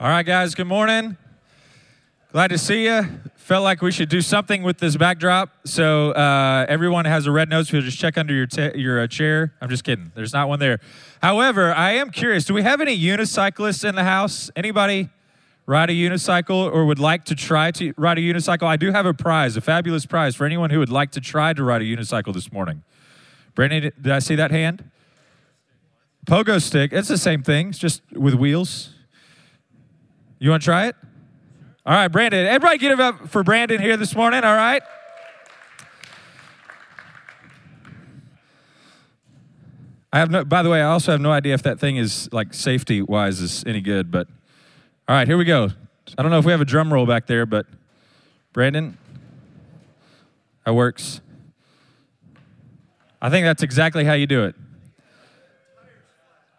All right, guys, good morning. Glad to see you. Felt like we should do something with this backdrop. So uh, everyone has a red nose. We'll just check under your, your uh, chair. I'm just kidding. There's not one there. However, I am curious. Do we have any unicyclists in the house? Anybody ride a unicycle or would like to try to ride a unicycle? I do have a prize, a fabulous prize for anyone who would like to try to ride a unicycle this morning. Brandon, did I see that hand? Pogo stick. It's the same thing. It's just with wheels. You want to try it? All right, Brandon. Everybody get it up for Brandon here this morning, all right? I have no, by the way, I also have no idea if that thing is like safety wise is any good, but all right, here we go. I don't know if we have a drum roll back there, but Brandon, that works. I think that's exactly how you do it.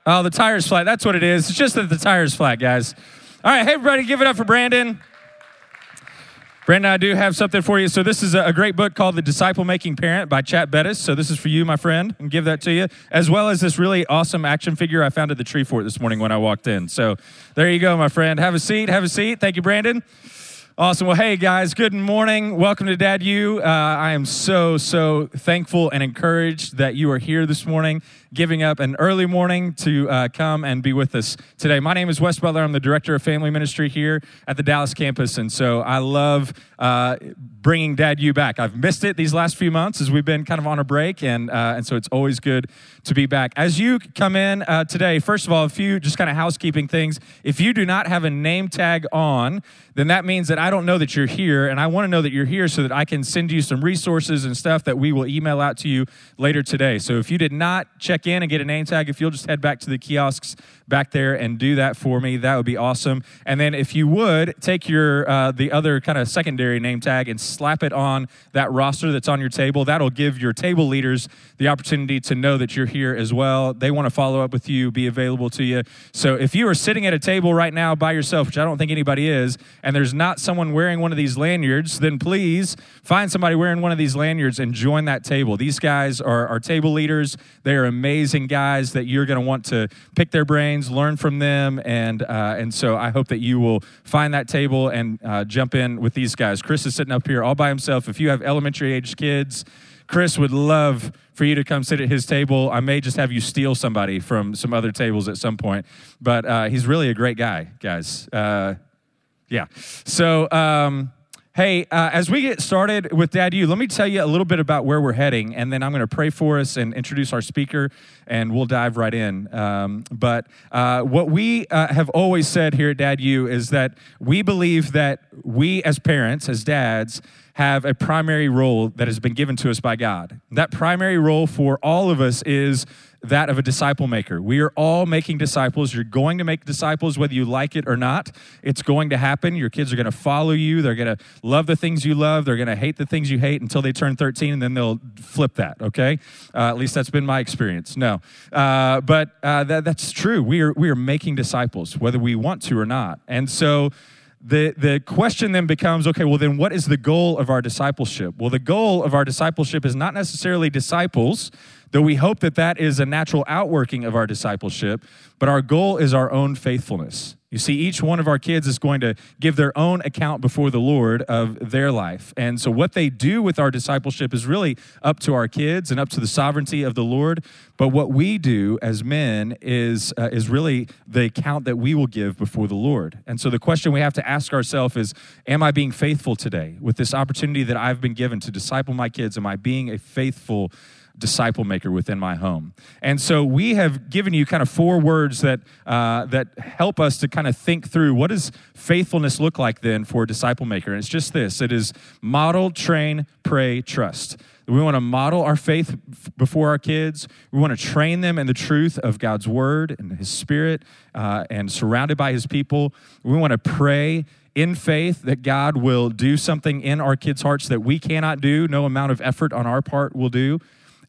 Oh, the tire's flat. That's what it is. It's just that the tire's flat, guys. All right, hey, everybody, give it up for Brandon. Brandon, I do have something for you. So, this is a great book called The Disciple Making Parent by Chap Bettis. So, this is for you, my friend, and give that to you, as well as this really awesome action figure I found at the tree fort this morning when I walked in. So, there you go, my friend. Have a seat. Have a seat. Thank you, Brandon. Awesome. Well, hey guys, good morning. Welcome to Dad U. Uh, I am so, so thankful and encouraged that you are here this morning, giving up an early morning to uh, come and be with us today. My name is Wes Butler. I'm the Director of Family Ministry here at the Dallas campus. And so I love uh, bringing Dad U back. I've missed it these last few months as we've been kind of on a break. And, uh, and so it's always good to be back. As you come in uh, today, first of all, a few just kind of housekeeping things. If you do not have a name tag on, then that means that I don't know that you're here, and I want to know that you're here so that I can send you some resources and stuff that we will email out to you later today. So if you did not check in and get a name tag, if you'll just head back to the kiosks back there and do that for me, that would be awesome. And then if you would take your uh, the other kind of secondary name tag and slap it on that roster that's on your table, that'll give your table leaders the opportunity to know that you're here as well. They want to follow up with you, be available to you. So if you are sitting at a table right now by yourself, which I don't think anybody is, and there's not someone wearing one of these lanyards, then please find somebody wearing one of these lanyards and join that table. These guys are, our table leaders. They are amazing guys that you're going to want to pick their brains, learn from them, and uh, and so I hope that you will find that table and uh, jump in with these guys. Chris is sitting up here all by himself. If you have elementary age kids, Chris would love for you to come sit at his table. I may just have you steal somebody from some other tables at some point, but uh, he's really a great guy, guys. Uh, yeah. So, um, hey, uh, as we get started with Dad U, let me tell you a little bit about where we're heading, and then I'm going to pray for us and introduce our speaker, and we'll dive right in. Um, but uh, what we uh, have always said here at Dad U is that we believe that we, as parents, as dads, have a primary role that has been given to us by God. That primary role for all of us is that of a disciple maker. We are all making disciples. You're going to make disciples whether you like it or not. It's going to happen. Your kids are going to follow you. They're going to love the things you love. They're going to hate the things you hate until they turn 13, and then they'll flip that, okay? Uh, at least that's been my experience. No. Uh, but uh, that, that's true. We are, we are making disciples, whether we want to or not. And so, the, the question then becomes okay, well, then what is the goal of our discipleship? Well, the goal of our discipleship is not necessarily disciples, though we hope that that is a natural outworking of our discipleship, but our goal is our own faithfulness. You see, each one of our kids is going to give their own account before the Lord of their life. And so, what they do with our discipleship is really up to our kids and up to the sovereignty of the Lord. But what we do as men is, uh, is really the account that we will give before the Lord. And so, the question we have to ask ourselves is Am I being faithful today with this opportunity that I've been given to disciple my kids? Am I being a faithful disciple maker within my home. And so we have given you kind of four words that, uh, that help us to kind of think through what does faithfulness look like then for a disciple maker. And it's just this it is model, train, pray, trust. We want to model our faith before our kids. We want to train them in the truth of God's word and his spirit uh, and surrounded by his people. We want to pray in faith that God will do something in our kids' hearts that we cannot do, no amount of effort on our part will do.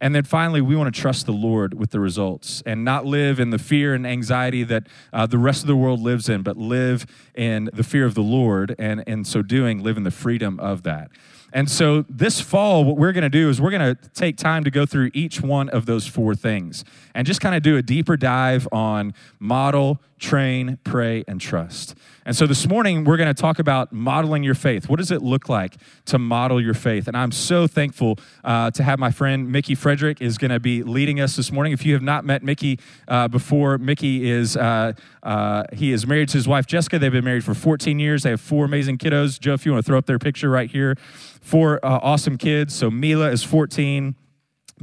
And then finally, we want to trust the Lord with the results and not live in the fear and anxiety that uh, the rest of the world lives in, but live in the fear of the Lord. And in so doing, live in the freedom of that. And so this fall, what we're going to do is we're going to take time to go through each one of those four things and just kind of do a deeper dive on model, train, pray, and trust. And so this morning, we're going to talk about modeling your faith. What does it look like to model your faith? And I'm so thankful uh, to have my friend Mickey Frederick is going to be leading us this morning. If you have not met Mickey uh, before, Mickey is uh, uh, he is married to his wife Jessica. They've been married for 14 years. They have four amazing kiddos. Joe, if you want to throw up their picture right here, four uh, awesome kids. So Mila is 14.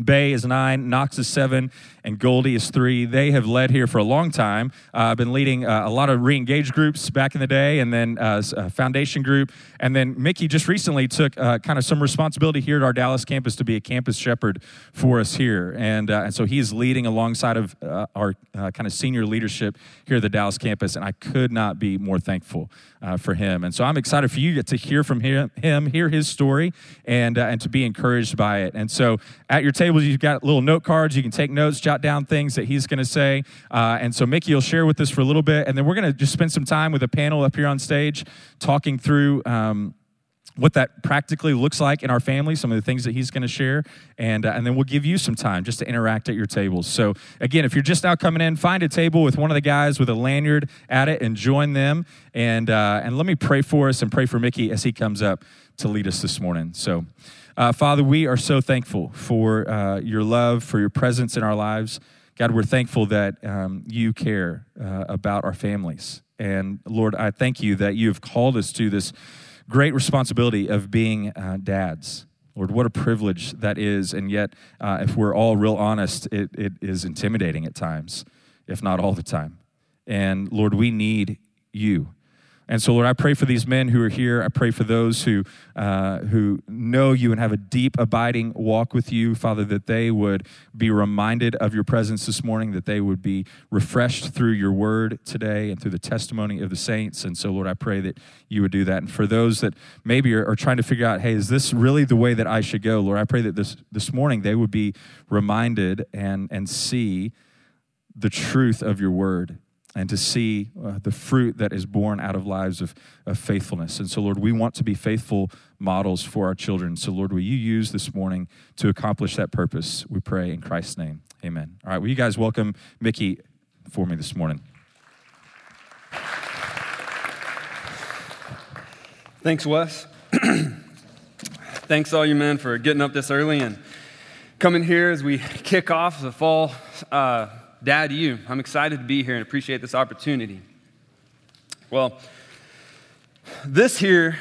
Bay is nine, Knox is seven, and Goldie is three. They have led here for a long time. I've uh, been leading uh, a lot of re-engaged groups back in the day, and then uh, a foundation group. And then Mickey just recently took uh, kind of some responsibility here at our Dallas campus to be a campus shepherd for us here, and uh, and so he is leading alongside of uh, our kind of senior leadership here at the Dallas campus. And I could not be more thankful for him. And so I'm excited for you to hear from him, him hear his story, and and to be encouraged by it. And so at your tables, you've got little note cards. You can take notes, jot down things that he's going to say. Uh, and so Mickey will share with us for a little bit. And then we're going to just spend some time with a panel up here on stage talking through. Um, what that practically looks like in our family, some of the things that he's going to share, and uh, and then we'll give you some time just to interact at your tables. So again, if you're just now coming in, find a table with one of the guys with a lanyard at it and join them. And uh, and let me pray for us and pray for Mickey as he comes up to lead us this morning. So. Uh, Father, we are so thankful for uh, your love, for your presence in our lives. God, we're thankful that um, you care uh, about our families. And Lord, I thank you that you have called us to this great responsibility of being uh, dads. Lord, what a privilege that is. And yet, uh, if we're all real honest, it, it is intimidating at times, if not all the time. And Lord, we need you. And so, Lord, I pray for these men who are here. I pray for those who, uh, who know you and have a deep, abiding walk with you, Father, that they would be reminded of your presence this morning, that they would be refreshed through your word today and through the testimony of the saints. And so, Lord, I pray that you would do that. And for those that maybe are, are trying to figure out, hey, is this really the way that I should go? Lord, I pray that this, this morning they would be reminded and, and see the truth of your word and to see uh, the fruit that is born out of lives of, of faithfulness. And so, Lord, we want to be faithful models for our children. So, Lord, will you use this morning to accomplish that purpose? We pray in Christ's name. Amen. All right, will you guys welcome Mickey for me this morning? Thanks, Wes. Thanks, all you men, for getting up this early and coming here as we kick off the fall. Uh, Dad U. I'm excited to be here and appreciate this opportunity. Well, this here,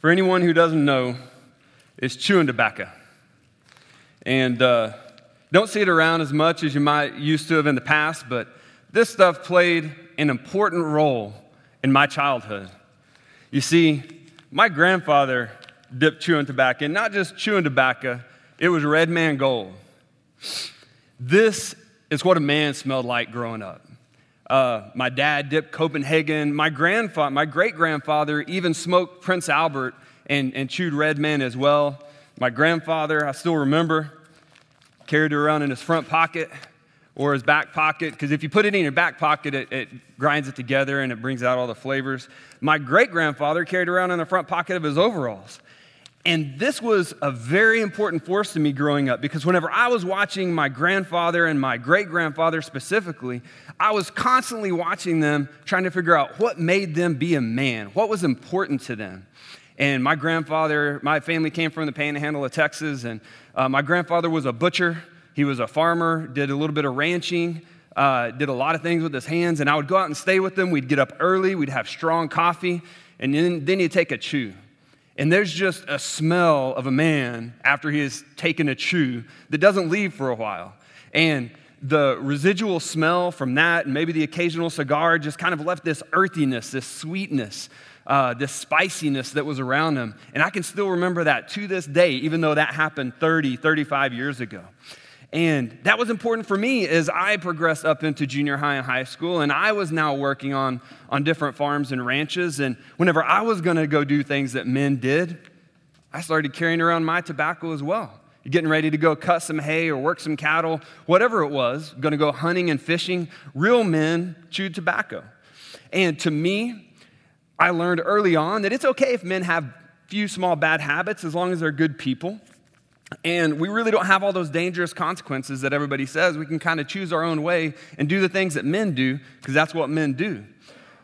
for anyone who doesn't know, is chewing tobacco. And uh, don't see it around as much as you might used to have in the past, but this stuff played an important role in my childhood. You see, my grandfather dipped chewing tobacco, and not just chewing tobacco, it was Red Man Gold. This is what a man smelled like growing up. Uh, my dad dipped Copenhagen. My grandfather, my great grandfather, even smoked Prince Albert and, and chewed Red Man as well. My grandfather, I still remember, carried it around in his front pocket or his back pocket, because if you put it in your back pocket, it, it, grinds it together and it brings out all the flavors. My great grandfather carried around in the front pocket of his overalls. And this was a very important force to me growing up because whenever I was watching my grandfather and my great grandfather specifically, I was constantly watching them trying to figure out what made them be a man, what was important to them. And my grandfather, my family came from the panhandle of Texas, and uh, my grandfather was a butcher. He was a farmer, did a little bit of ranching, uh, did a lot of things with his hands. And I would go out and stay with them. We'd get up early, we'd have strong coffee, and then, then he'd take a chew. And there's just a smell of a man after he has taken a chew that doesn't leave for a while. And the residual smell from that, and maybe the occasional cigar, just kind of left this earthiness, this sweetness, uh, this spiciness that was around him. And I can still remember that to this day, even though that happened 30, 35 years ago. And that was important for me as I progressed up into junior high and high school. And I was now working on, on different farms and ranches. And whenever I was going to go do things that men did, I started carrying around my tobacco as well. Getting ready to go cut some hay or work some cattle, whatever it was, going to go hunting and fishing. Real men chewed tobacco. And to me, I learned early on that it's okay if men have few small bad habits as long as they're good people. And we really don't have all those dangerous consequences that everybody says. We can kind of choose our own way and do the things that men do because that's what men do.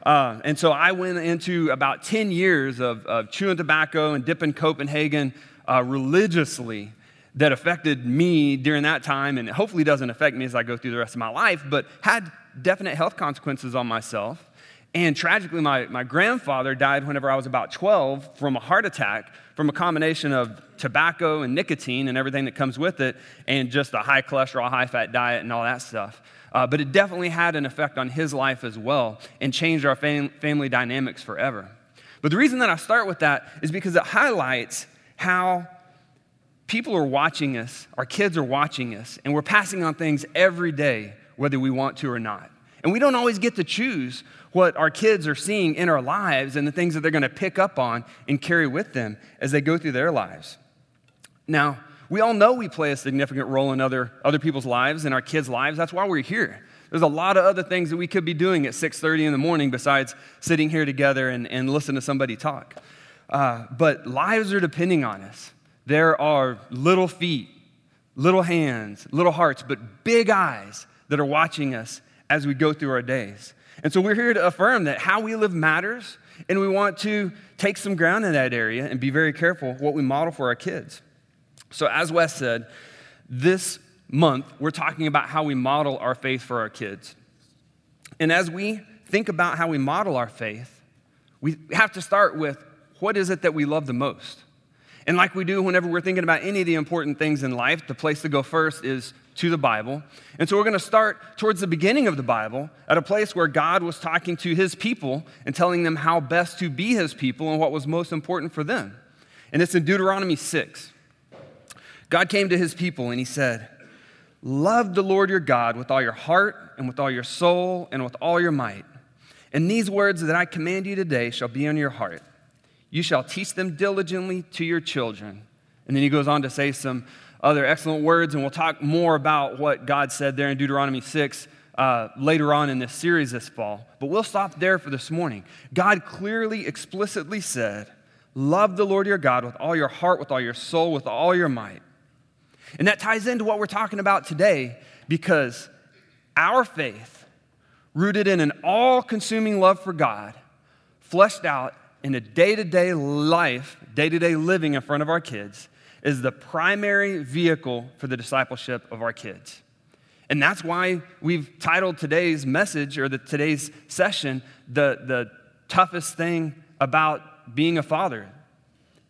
Uh, and so I went into about 10 years of, of chewing tobacco and dipping Copenhagen uh, religiously that affected me during that time and hopefully doesn't affect me as I go through the rest of my life, but had definite health consequences on myself. And tragically, my, my grandfather died whenever I was about 12 from a heart attack from a combination of tobacco and nicotine and everything that comes with it, and just a high cholesterol, high fat diet, and all that stuff. Uh, but it definitely had an effect on his life as well and changed our fam- family dynamics forever. But the reason that I start with that is because it highlights how people are watching us, our kids are watching us, and we're passing on things every day, whether we want to or not. And we don't always get to choose what our kids are seeing in our lives and the things that they're going to pick up on and carry with them as they go through their lives. Now, we all know we play a significant role in other, other people's lives and our kids' lives. That's why we're here. There's a lot of other things that we could be doing at 6.30 in the morning besides sitting here together and, and listen to somebody talk. Uh, but lives are depending on us. There are little feet, little hands, little hearts, but big eyes that are watching us as we go through our days. And so we're here to affirm that how we live matters, and we want to take some ground in that area and be very careful what we model for our kids. So, as Wes said, this month we're talking about how we model our faith for our kids. And as we think about how we model our faith, we have to start with what is it that we love the most? And like we do whenever we're thinking about any of the important things in life, the place to go first is to the Bible. And so we're going to start towards the beginning of the Bible at a place where God was talking to his people and telling them how best to be his people and what was most important for them. And it's in Deuteronomy 6. God came to his people and he said, Love the Lord your God with all your heart and with all your soul and with all your might. And these words that I command you today shall be on your heart. You shall teach them diligently to your children. And then he goes on to say some other excellent words, and we'll talk more about what God said there in Deuteronomy 6 uh, later on in this series this fall. But we'll stop there for this morning. God clearly, explicitly said, Love the Lord your God with all your heart, with all your soul, with all your might. And that ties into what we're talking about today because our faith, rooted in an all consuming love for God, fleshed out in a day to day life, day to day living in front of our kids, is the primary vehicle for the discipleship of our kids. And that's why we've titled today's message or the, today's session, the, the toughest thing about being a father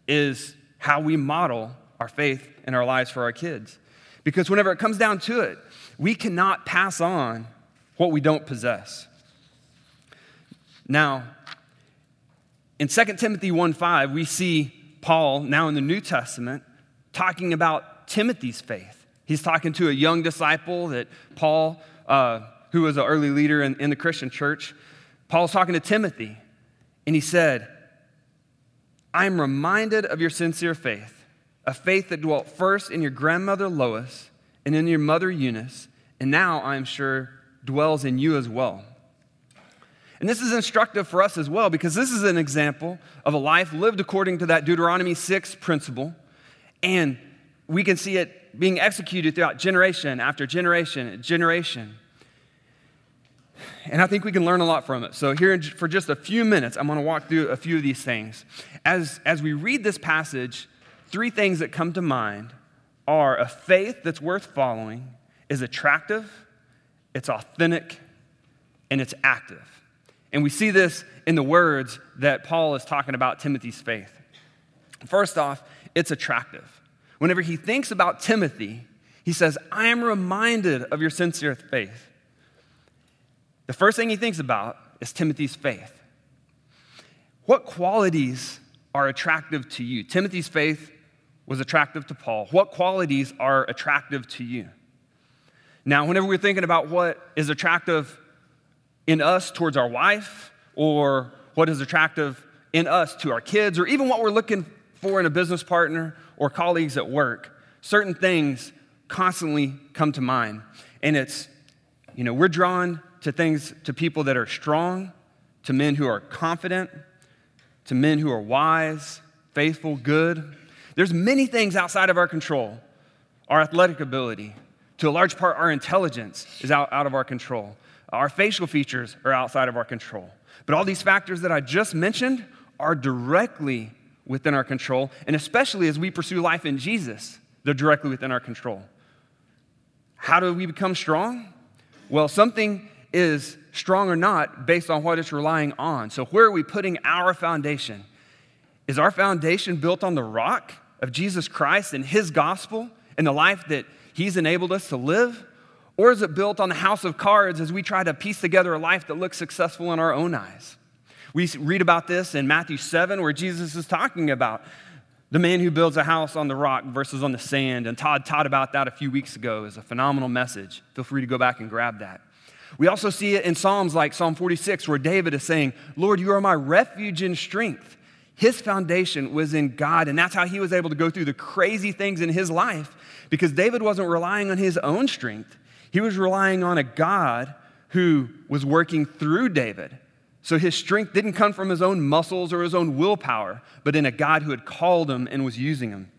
is how we model our faith in our lives for our kids. Because whenever it comes down to it, we cannot pass on what we don't possess. Now, in 2 Timothy 1:5, we see Paul now in the New Testament talking about Timothy's faith. He's talking to a young disciple that Paul, uh, who was an early leader in, in the Christian church, Paul's talking to Timothy, and he said, I am reminded of your sincere faith, a faith that dwelt first in your grandmother Lois and in your mother Eunice, and now I am sure dwells in you as well. And this is instructive for us as well because this is an example of a life lived according to that Deuteronomy 6 principle and we can see it being executed throughout generation after generation, generation. And I think we can learn a lot from it. So, here for just a few minutes, I'm going to walk through a few of these things. As, as we read this passage, three things that come to mind are a faith that's worth following, is attractive, it's authentic, and it's active. And we see this in the words that Paul is talking about Timothy's faith. First off, it's attractive. Whenever he thinks about Timothy, he says, I am reminded of your sincere faith. The first thing he thinks about is Timothy's faith. What qualities are attractive to you? Timothy's faith was attractive to Paul. What qualities are attractive to you? Now, whenever we're thinking about what is attractive in us towards our wife, or what is attractive in us to our kids, or even what we're looking for in a business partner or colleagues at work, certain things constantly come to mind. And it's, you know, we're drawn to things, to people that are strong, to men who are confident, to men who are wise, faithful, good. There's many things outside of our control. Our athletic ability, to a large part, our intelligence is out, out of our control. Our facial features are outside of our control. But all these factors that I just mentioned are directly within our control, and especially as we pursue life in Jesus, they're directly within our control. How do we become strong? Well, something is strong or not based on what it's relying on. So, where are we putting our foundation? Is our foundation built on the rock of Jesus Christ and His gospel and the life that He's enabled us to live? Or is it built on the house of cards as we try to piece together a life that looks successful in our own eyes? We read about this in Matthew 7, where Jesus is talking about the man who builds a house on the rock versus on the sand. And Todd taught about that a few weeks ago as a phenomenal message. Feel free to go back and grab that. We also see it in Psalms like Psalm 46, where David is saying, Lord, you are my refuge and strength. His foundation was in God, and that's how he was able to go through the crazy things in his life because David wasn't relying on his own strength. He was relying on a God who was working through David. So his strength didn't come from his own muscles or his own willpower, but in a God who had called him and was using him.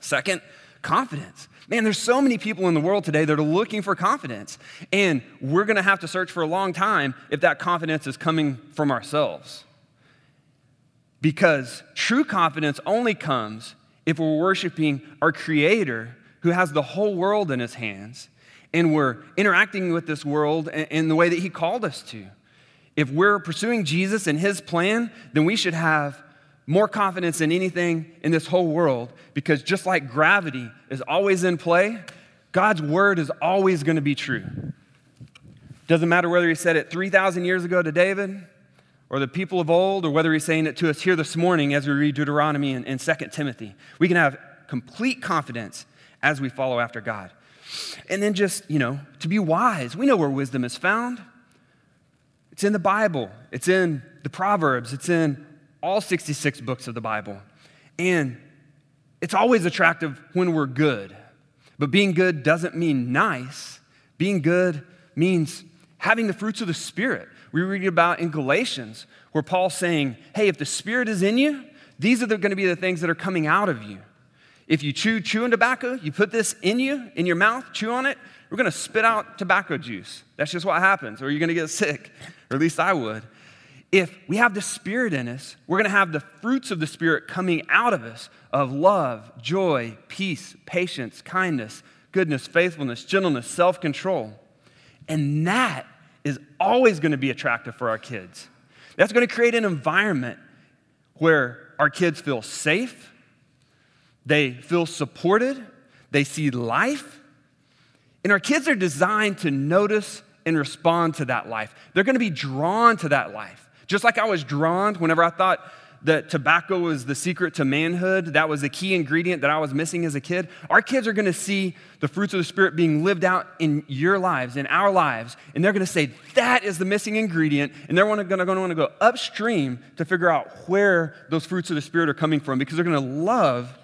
Second, confidence. Man, there's so many people in the world today that are looking for confidence. And we're going to have to search for a long time if that confidence is coming from ourselves. Because true confidence only comes if we're worshiping our Creator who has the whole world in his hands and we're interacting with this world in the way that he called us to. If we're pursuing Jesus and his plan, then we should have more confidence in anything in this whole world because just like gravity is always in play, God's word is always going to be true. Doesn't matter whether he said it 3,000 years ago to David or the people of old, or whether he's saying it to us here this morning as we read Deuteronomy and, and 2 Timothy. We can have complete confidence as we follow after God. And then just, you know, to be wise. We know where wisdom is found. It's in the Bible, it's in the Proverbs, it's in all 66 books of the Bible. And it's always attractive when we're good. But being good doesn't mean nice. Being good means having the fruits of the Spirit. We read about in Galatians where Paul's saying, hey, if the Spirit is in you, these are going to be the things that are coming out of you. If you chew chewing tobacco, you put this in you, in your mouth, chew on it, we're going to spit out tobacco juice. That's just what happens, or you're going to get sick, or at least I would. If we have the Spirit in us, we're going to have the fruits of the Spirit coming out of us of love, joy, peace, patience, kindness, goodness, faithfulness, gentleness, self control. And that is always going to be attractive for our kids. That's going to create an environment where our kids feel safe, they feel supported, they see life. And our kids are designed to notice and respond to that life. They're going to be drawn to that life. Just like I was drawn whenever I thought that tobacco was the secret to manhood, that was the key ingredient that I was missing as a kid. Our kids are going to see the fruits of the Spirit being lived out in your lives, in our lives, and they're going to say, that is the missing ingredient, and they're going to want to go upstream to figure out where those fruits of the Spirit are coming from because they're going to love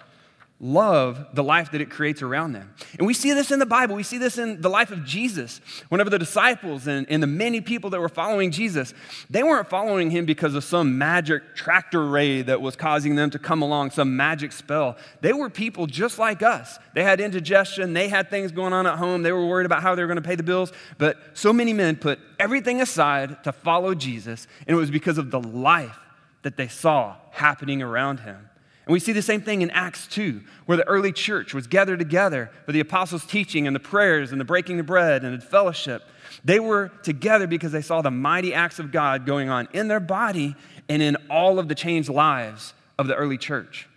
love the life that it creates around them. And we see this in the Bible. We see this in the life of Jesus. Whenever the disciples and, and the many people that were following Jesus, they weren't following him because of some magic tractor ray that was causing them to come along, some magic spell. They were people just like us. They had indigestion, they had things going on at home, they were worried about how they were going to pay the bills. But so many men put everything aside to follow Jesus, and it was because of the life that they saw happening around him. And we see the same thing in Acts 2, where the early church was gathered together for the apostles' teaching and the prayers and the breaking of bread and the fellowship. They were together because they saw the mighty acts of God going on in their body and in all of the changed lives of the early church.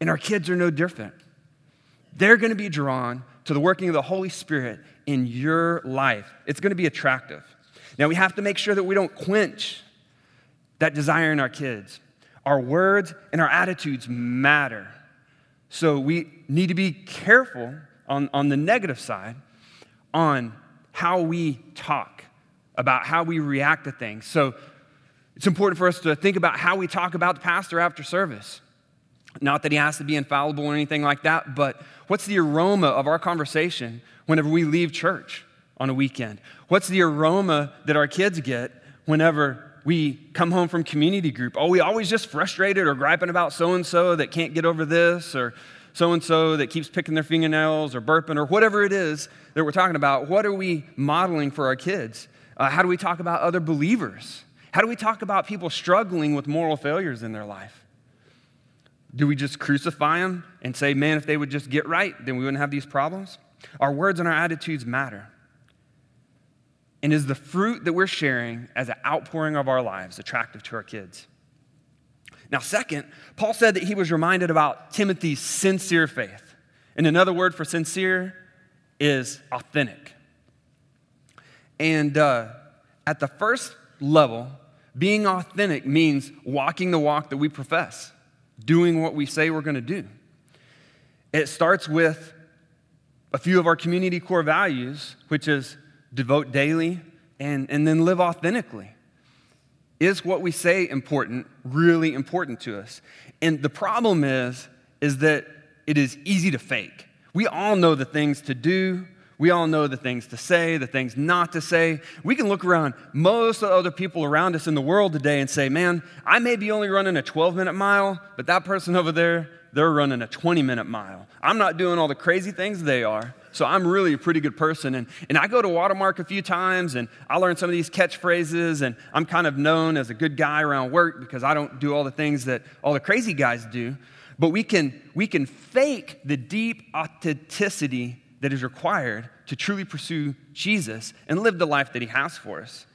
And our kids are no different. They're going to be drawn to the working of the Holy Spirit in your life. It's going to be attractive. Now, we have to make sure that we don't quench that desire in our kids. Our words and our attitudes matter. So we need to be careful on, on the negative side on how we talk, about how we react to things. So it's important for us to think about how we talk about the pastor after service. Not that he has to be infallible or anything like that, but what's the aroma of our conversation whenever we leave church on a weekend? What's the aroma that our kids get whenever we come home from community group. Oh, we always just frustrated or griping about so and so that can't get over this, or so and so that keeps picking their fingernails or burping, or whatever it is that we're talking about. What are we modeling for our kids? Uh, how do we talk about other believers? How do we talk about people struggling with moral failures in their life? Do we just crucify them and say, man, if they would just get right, then we wouldn't have these problems? Our words and our attitudes matter. And is the fruit that we're sharing as an outpouring of our lives attractive to our kids? Now, second, Paul said that he was reminded about Timothy's sincere faith. And another word for sincere is authentic. And uh, at the first level, being authentic means walking the walk that we profess, doing what we say we're going to do. It starts with a few of our community core values, which is devote daily, and, and then live authentically. Is what we say important really important to us? And the problem is, is that it is easy to fake. We all know the things to do. We all know the things to say, the things not to say. We can look around most of the other people around us in the world today and say, man, I may be only running a 12 minute mile, but that person over there, they're running a 20 minute mile. I'm not doing all the crazy things they are. So I'm really a pretty good person. And, and I go to Watermark a few times and I learn some of these catchphrases. And I'm kind of known as a good guy around work because I don't do all the things that all the crazy guys do. But we can, we can fake the deep authenticity that is required to truly pursue Jesus and live the life that he has for us.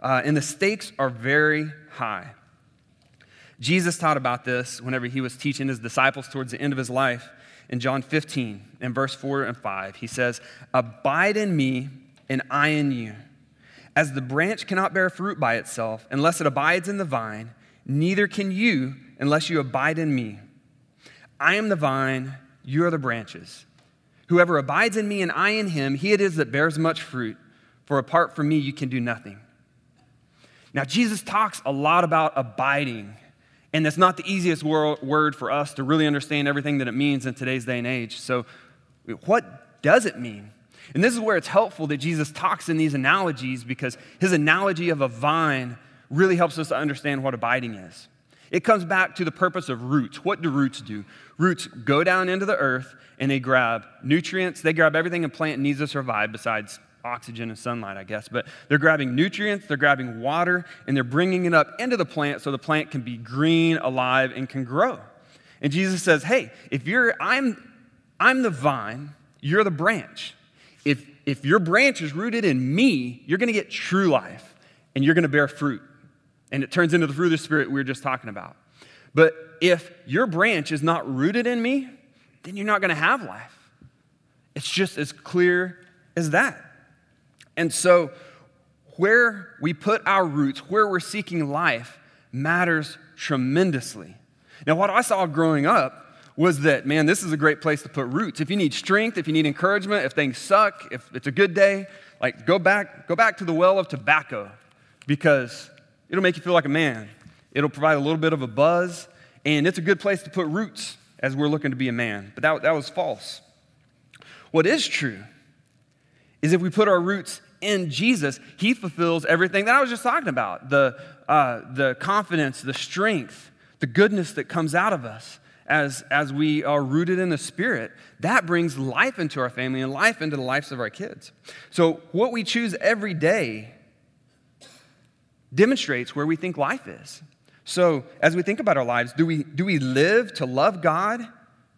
Uh, and the stakes are very high. Jesus taught about this whenever he was teaching his disciples towards the end of his life in John 15, in verse 4 and 5. He says, Abide in me, and I in you. As the branch cannot bear fruit by itself unless it abides in the vine, neither can you unless you abide in me. I am the vine, you are the branches. Whoever abides in me and I in him, he it is that bears much fruit, for apart from me, you can do nothing. Now, Jesus talks a lot about abiding and that's not the easiest word for us to really understand everything that it means in today's day and age. So, what does it mean? And this is where it's helpful that Jesus talks in these analogies because his analogy of a vine really helps us to understand what abiding is. It comes back to the purpose of roots. What do roots do? Roots go down into the earth and they grab nutrients, they grab everything a plant needs to survive besides oxygen and sunlight, I guess. But they're grabbing nutrients, they're grabbing water, and they're bringing it up into the plant so the plant can be green, alive, and can grow. And Jesus says, Hey, if you're, I'm, I'm the vine, you're the branch. If, if your branch is rooted in me, you're going to get true life and you're going to bear fruit. And it turns into the fruit of the Spirit we were just talking about. But if your branch is not rooted in me, then you're not going to have life. It's just as clear as that. And so, where we put our roots, where we're seeking life, matters tremendously. Now, what I saw growing up was that, man, this is a great place to put roots. If you need strength, if you need encouragement, if things suck, if it's a good day, like go back, go back to the well of tobacco because it'll make you feel like a man. It'll provide a little bit of a buzz, and it's a good place to put roots as we're looking to be a man. But that, that was false. What is true is if we put our roots in Jesus, He fulfills everything that I was just talking about the, uh, the confidence, the strength, the goodness that comes out of us as, as we are rooted in the Spirit. That brings life into our family and life into the lives of our kids. So, what we choose every day demonstrates where we think life is. So, as we think about our lives, do we, do we live to love God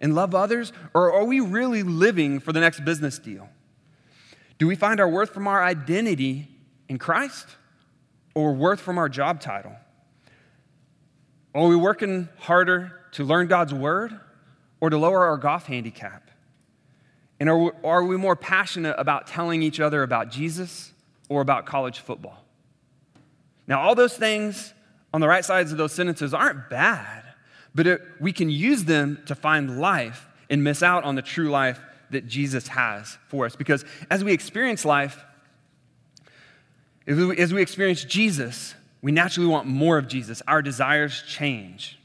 and love others, or are we really living for the next business deal? Do we find our worth from our identity in Christ or worth from our job title? Are we working harder to learn God's word or to lower our golf handicap? And are we, are we more passionate about telling each other about Jesus or about college football? Now, all those things on the right sides of those sentences aren't bad, but it, we can use them to find life and miss out on the true life that Jesus has for us. Because as we experience life, as we experience Jesus, we naturally want more of Jesus. Our desires change.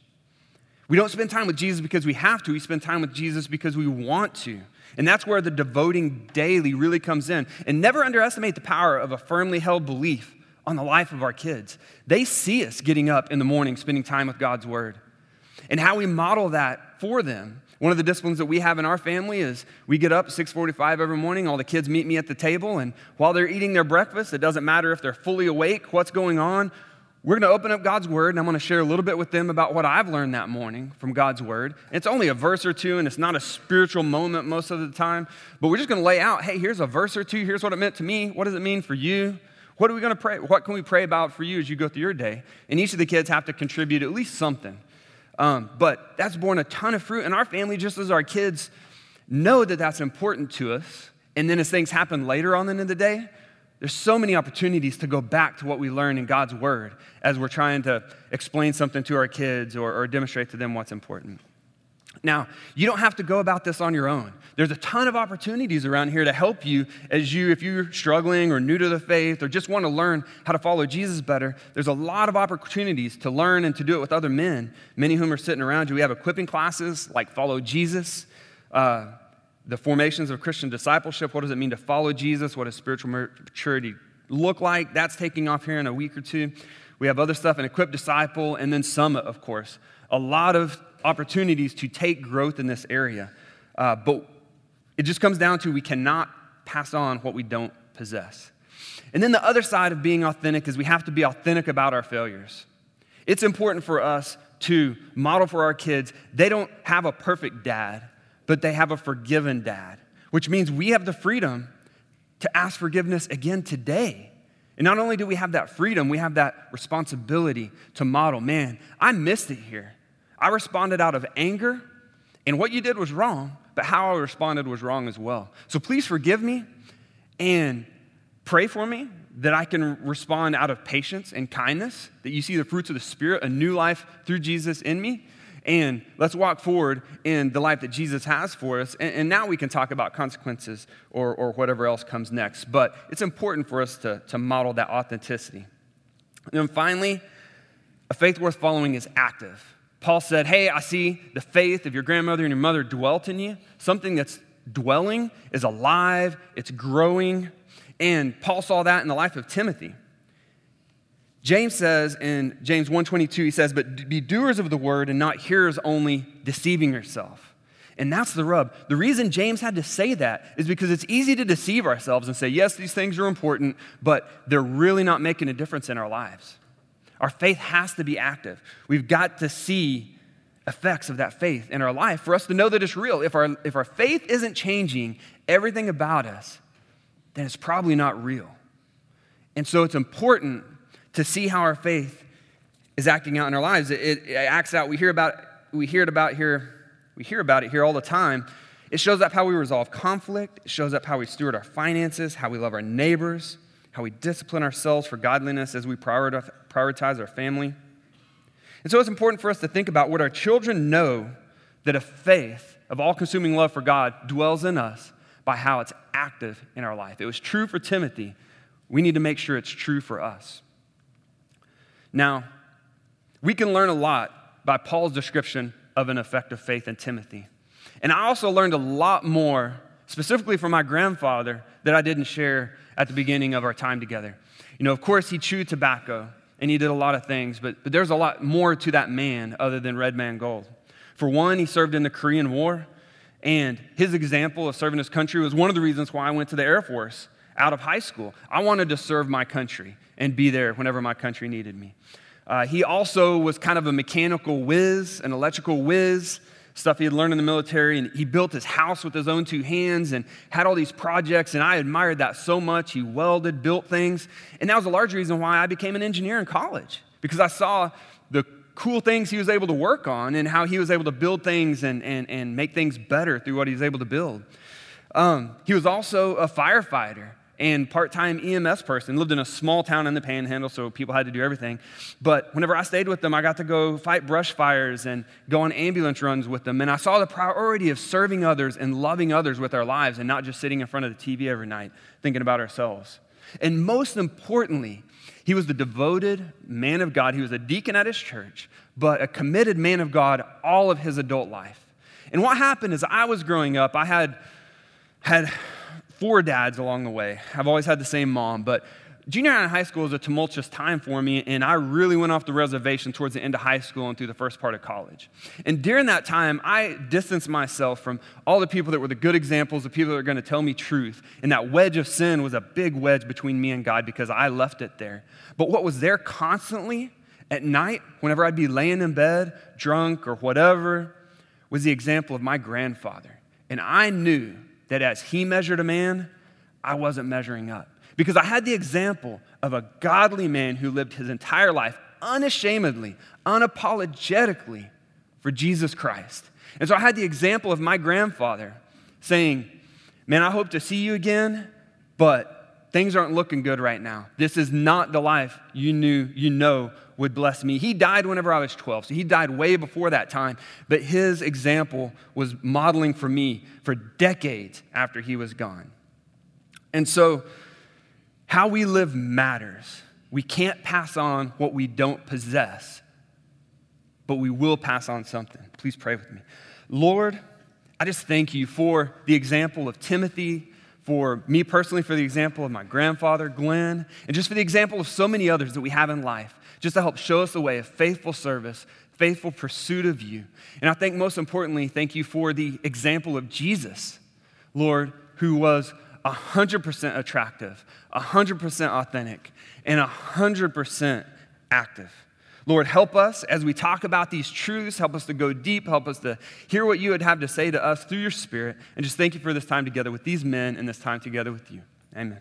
We don't spend time with Jesus because we have to, we spend time with Jesus because we want to. And that's where the devoting daily really comes in. And never underestimate the power of a firmly held belief on the life of our kids. They see us getting up in the morning, spending time with God's word. And how we model that for them. One of the disciplines that we have in our family is we get up 6:45 every morning, all the kids meet me at the table and while they're eating their breakfast, it doesn't matter if they're fully awake, what's going on, we're going to open up God's Word, and I'm going to share a little bit with them about what I've learned that morning from God's Word. It's only a verse or two, and it's not a spiritual moment most of the time, but we're just going to lay out hey, here's a verse or two. Here's what it meant to me. What does it mean for you? What are we going to pray? What can we pray about for you as you go through your day? And each of the kids have to contribute at least something. Um, but that's borne a ton of fruit. And our family, just as our kids know that that's important to us, and then as things happen later on in the day, there's so many opportunities to go back to what we learn in God's Word as we're trying to explain something to our kids or, or, demonstrate to them what's important. Now, you don't have to go about this on your own. There's a ton of opportunities around here to help you as you, if you're struggling or new to the faith or just want to learn how to follow Jesus better. There's a lot of opportunities to learn and to do it with other men, many of whom are sitting around you. We have equipping classes like Follow Jesus. Uh, the formations of Christian discipleship. What does it mean to follow Jesus? What does spiritual maturity look like? That's taking off here in a week or two. We have other stuff in Equip Disciple and then Summit, of course. A lot of opportunities to take growth in this area. Uh, but it just comes down to we cannot pass on what we don't possess. And then the other side of being authentic is we have to be authentic about our failures. It's important for us to model for our kids. They don't have a perfect dad, but they have a forgiven dad, which means we have the freedom to ask forgiveness again today. And not only do we have that freedom, we have that responsibility to model. Man, I missed it here. I responded out of anger, and what you did was wrong, but how I responded was wrong as well. So please forgive me and pray for me that I can respond out of patience and kindness, that you see the fruits of the Spirit, a new life through Jesus in me, and let's walk forward in the life that Jesus has for us. And, and, now we can talk about consequences or, or whatever else comes next. But it's important for us to, to model that authenticity. And then finally, a faith worth following is active. Paul said, Hey, I see the faith of your grandmother and your mother dwelt in you. Something that's dwelling is alive, it's growing. And Paul saw that in the life of Timothy. James says in James 1:22 he says but be doers of the word and not hearers only deceiving yourself. And that's the rub. The reason James had to say that is because it's easy to deceive ourselves and say yes these things are important but they're really not making a difference in our lives. Our faith has to be active. We've got to see effects of that faith in our life for us to know that it's real. If our if our faith isn't changing everything about us then it's probably not real. And so it's important to see how our faith is acting out in our lives. It, it, it acts out. We hear about we hear it about here. We hear about it here all the time. It shows up how we resolve conflict. It shows up how we steward our finances, how we love our neighbors, how we discipline ourselves for godliness as we prioritize our family. And so it's important for us to think about what our children know that a faith of all consuming love for God dwells in us by how it's active in our life. It was true for Timothy. We need to make sure it's true for us. Now, we can learn a lot by Paul's description of an effective faith in Timothy. And I also learned a lot more, specifically from my grandfather, that I didn't share at the beginning of our time together. You know, of course, he chewed tobacco and he did a lot of things, but, but there's a lot more to that man other than Red Man Gold. For one, he served in the Korean War, and his example of serving his country was one of the reasons why I went to the Air Force out of high school. I wanted to serve my country and be there whenever my country needed me. Uh, he also was kind of a mechanical whiz, an electrical whiz, stuff he had learned in the military. And he built his house with his own two hands and had all these projects. And I admired that so much. He welded, built things. And that was a large reason why I became an engineer in college because I saw the cool things he was able to work on and how he was able to build things and, and, and make things better through what he was able to build. Um, he was also a firefighter and part-time EMS person. Lived in a small town in the Panhandle, so people had to do everything. But whenever I stayed with them, I got to go fight brush fires and go on ambulance runs with them. And I saw the priority of serving others and loving others with our lives, and not just sitting in front of the TV every night thinking about ourselves. And most importantly, he was the devoted man of God. He was a deacon at his church, but a committed man of God all of his adult life. And what happened is I was growing up, I had had four dads along the way. I've always had the same mom, but junior high and high school was a tumultuous time for me, and I really went off the reservation towards the end of high school and through the first part of college. And during that time, I distanced myself from all the people that were the good examples, the people that were going to tell me truth. And that wedge of sin was a big wedge between me and God because I left it there. But what was there constantly at night, whenever I'd be laying in bed, drunk or whatever, was the example of my grandfather. And I knew that as he measured a man, I wasn't measuring up. Because I had the example of a godly man who lived his entire life unashamedly, unapologetically for Jesus Christ. And so I had the example of my grandfather saying, Man, I hope to see you again, but things aren't looking good right now. This is not the life you knew, you know would bless me. He died whenever I was 12, so he died way before that time, but his example was modeling for me for decades after he was gone. And so how we live matters. We can't pass on what we don't possess, but we will pass on something. Please pray with me. Lord, I just thank you for the example of Timothy, for me personally, for the example of my grandfather, Glenn, and just for the example of so many others that we have in life, just to help show us the way of faithful service, faithful pursuit of you. And I think most importantly, thank you for the example of Jesus, Lord, who was 100% attractive, 100% authentic, and 100% active. Lord, help us as we talk about these truths. Help us to go deep. Help us to hear what you would have to say to us through your Spirit. And just thank you for this time together with these men and this time together with you. Amen.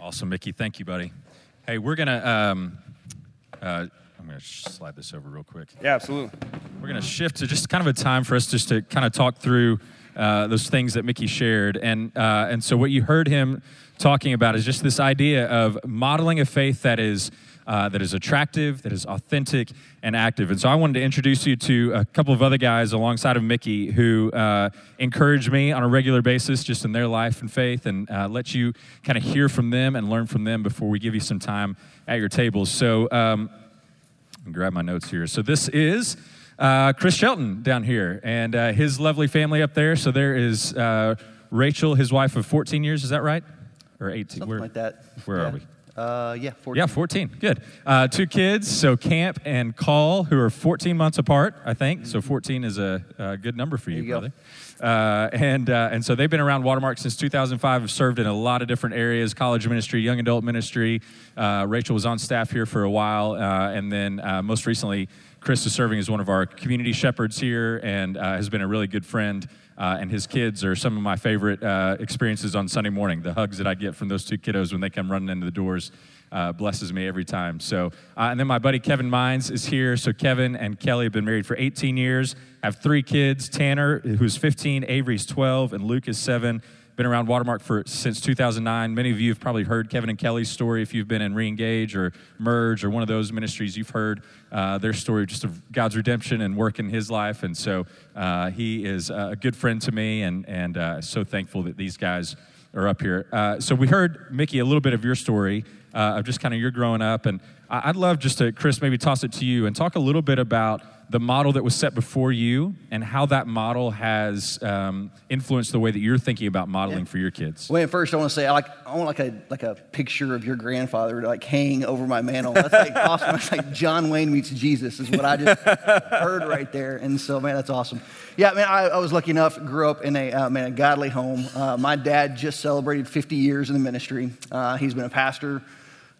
Awesome, Mickey. Thank you, buddy. Hey, we're going to. Um, uh, I'm going to slide this over real quick. Yeah, absolutely. We're going to shift to just kind of a time for us just to kind of talk through uh, those things that Mickey shared. And, uh, and so, what you heard him talking about is just this idea of modeling a faith that is, uh, that is attractive, that is authentic, and active. And so, I wanted to introduce you to a couple of other guys alongside of Mickey who uh, encourage me on a regular basis just in their life and faith and uh, let you kind of hear from them and learn from them before we give you some time at your tables. So, um, grab my notes here. So, this is uh, Chris Shelton down here and uh, his lovely family up there. So there is uh, Rachel, his wife of 14 years. Is that right? Or 18? Something where, like that. Where yeah. are we? Uh, yeah, 14. Yeah, 14. Good. Uh, two kids, so Camp and Call, who are 14 months apart, I think. Mm-hmm. So 14 is a, a, good number for you, you brother. Uh, and, uh, and so they've been around Watermark since 2005, have served in a lot of different areas college ministry, young adult ministry. Uh, Rachel was on staff here for a while, uh, and then uh, most recently, Chris is serving as one of our community shepherds here and uh, has been a really good friend. Uh, and his kids are some of my favorite uh, experiences on Sunday morning. The hugs that I get from those two kiddos when they come running into the doors uh, blesses me every time. So, uh, and then my buddy Kevin Mines is here. So Kevin and Kelly have been married for 18 years, have three kids: Tanner, who's 15, Avery's 12, and Luke is seven been around Watermark for since 2009. Many of you have probably heard Kevin and Kelly's story. If you've been in Reengage or Merge or one of those ministries, you've heard uh, their story just of God's redemption and work in his life. And so uh, he is a good friend to me, and and uh, so thankful that these guys are up here. Uh, so we heard Mickey a little bit of your story uh, of just kind of your growing up, and I'd love just to Chris maybe toss it to you and talk a little bit about the model that was set before you and how that model has um, influenced the way that you're thinking about modeling yeah. for your kids. Well, first I want to say I like I want like a like a picture of your grandfather to like hang over my mantle. That's like awesome. That's like John Wayne meets Jesus is what I just heard right there. And so man, that's awesome. Yeah, man, I, I was lucky enough grew up in a uh, man a godly home. Uh, my dad just celebrated 50 years in the ministry. Uh, he's been a pastor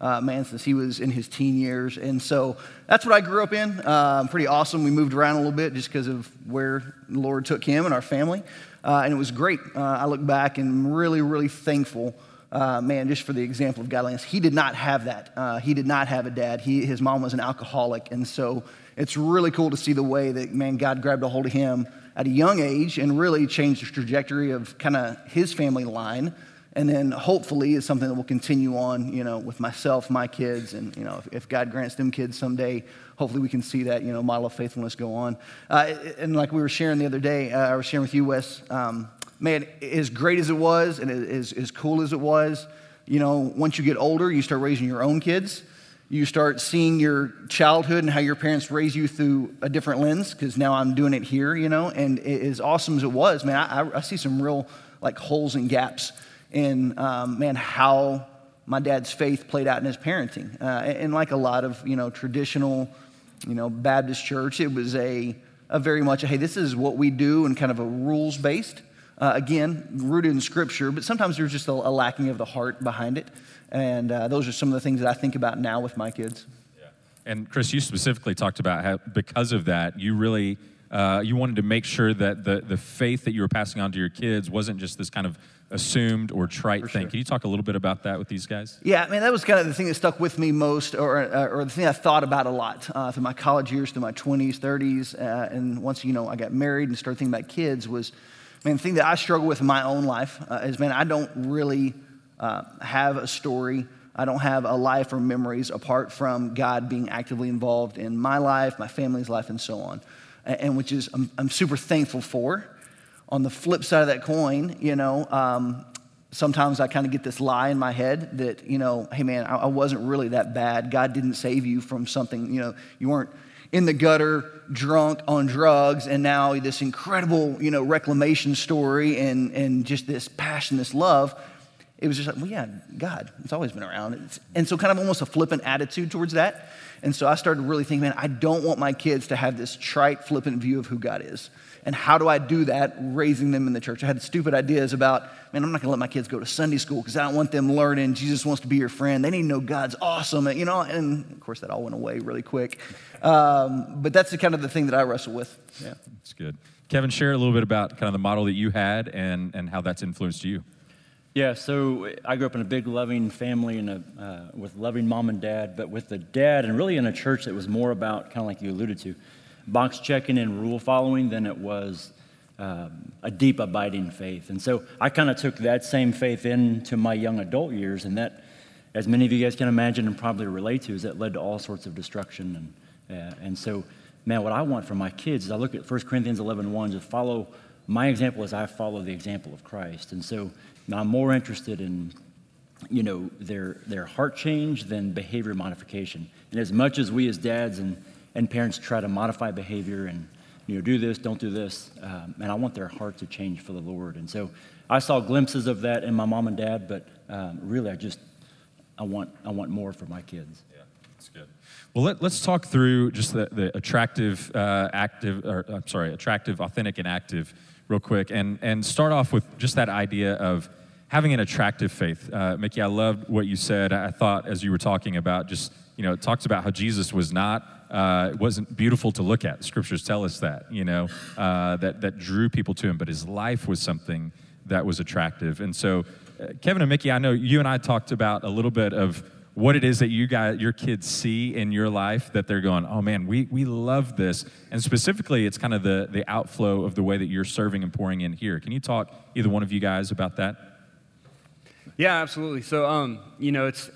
uh, man, since he was in his teen years. And so that's what I grew up in. Uh, pretty awesome. We moved around a little bit just because of where the Lord took him and our family. Uh, and it was great. Uh, I look back and I'm really, really thankful. Uh, man, just for the example of godliness, he did not have that. Uh, he did not have a dad. He, his mom was an alcoholic, and so it's really cool to see the way that man God grabbed a hold of him at a young age and really changed the trajectory of kind of his family line and then hopefully it's something that will continue on, you know, with myself, my kids, and you know, if, if God grants them kids someday, hopefully we can see that, you know, model of faithfulness go on. Uh, and like we were sharing the other day, uh, I was sharing with you, Wes, um, man, as great as it was and as, as cool as it was, you know, once you get older, you start raising your own kids. You start seeing your childhood and how your parents raise you through a different lens, because now I'm doing it here, you know, and as awesome as it was, man, I, I see some real like holes and gaps in, um, man, how my dad's faith played out in his parenting. Uh, and like a lot of, you know, traditional, you know, Baptist church, it was a, a very much, a, hey, this is what we do and kind of a rules based. Uh, again, rooted in scripture, but sometimes there's just a, a lacking of the heart behind it. And uh, those are some of the things that I think about now with my kids. Yeah. And Chris, you specifically talked about how, because of that, you really uh, you wanted to make sure that the, the faith that you were passing on to your kids wasn't just this kind of assumed or trite thing. Can you talk a little bit about that with these guys? Yeah, I mean, that was kind of the thing that stuck with me most, or, uh, or the thing I thought about a lot uh, through my college years, through my 20s, 30s, uh, and once, you know, I got married and started thinking about kids was, man, the thing that I struggle with in my own life uh, is, man, I don't really uh, have a story. I don't have a life or memories apart from God being actively involved in my life, my family's life, and so on, and, and which is I'm, I'm super thankful for on the flip side of that coin, you know, um, sometimes I kind of get this lie in my head that, you know, hey man, I, I, wasn't really that bad. God didn't save you from something, you know, you weren't in the gutter, drunk, on drugs, and now this incredible, you know, reclamation story and, and just this passion, this love. It was just like, well, yeah, God, it's always been around. It's, and so, kind of almost a flippant attitude towards that. And so, I started really thinking, man, I don't want my kids to have this trite, flippant view of who God is. And how do I do that raising them in the church? I had stupid ideas about, man, I'm not going to let my kids go to Sunday school because I don't want them learning Jesus wants to be your friend. They need to know God's awesome. You know, and of course, that all went away really quick. Um, but that's the kind of the thing that I wrestle with. Yeah. That's good. Kevin, share a little bit about kind of the model that you had and, and how that's influenced you. Yeah, so I grew up in a big, loving family and a, uh, with loving mom and dad, but with the dad and really in a church that was more about, kind of like you alluded to, box checking and rule following than it was um, a deep, abiding faith. And so I kind of took that same faith into my young adult years, and that, as many of you guys can imagine and probably relate to, is that led to all sorts of destruction. And, uh, and so, man, what I want for my kids is I look at 1 Corinthians 11 1, just follow my example as I follow the example of Christ. And so now I'm more interested in you know their their heart change than behavior modification. And as much as we as dads and and parents try to modify behavior and you know do this don't do this um, and i want their heart to change for the lord. And so i saw glimpses of that in my mom and dad but um, really i just i want i want more for my kids. Yeah that's good. Well let, us talk through just the, the attractive uh, active or i'm sorry attractive authentic and active real quick. And and start off with just that idea of having an attractive faith. Uh, mickey i loved what you said. I thought as you were talking about just you know it talks about how jesus was not uh, it wasn't beautiful to look at. The scriptures tell us that, you know, uh, that, that drew people to him, but his life was something that was attractive. And so, uh, Kevin and Mickey, I know you and I talked about a little bit of what it is that you guys, your kids see in your life that they're going, oh man, we, we love this. And specifically, it's kind of the, the outflow of the way that you're serving and pouring in here. Can you talk, either one of you guys, about that? Yeah, absolutely. So, um, you know, it's,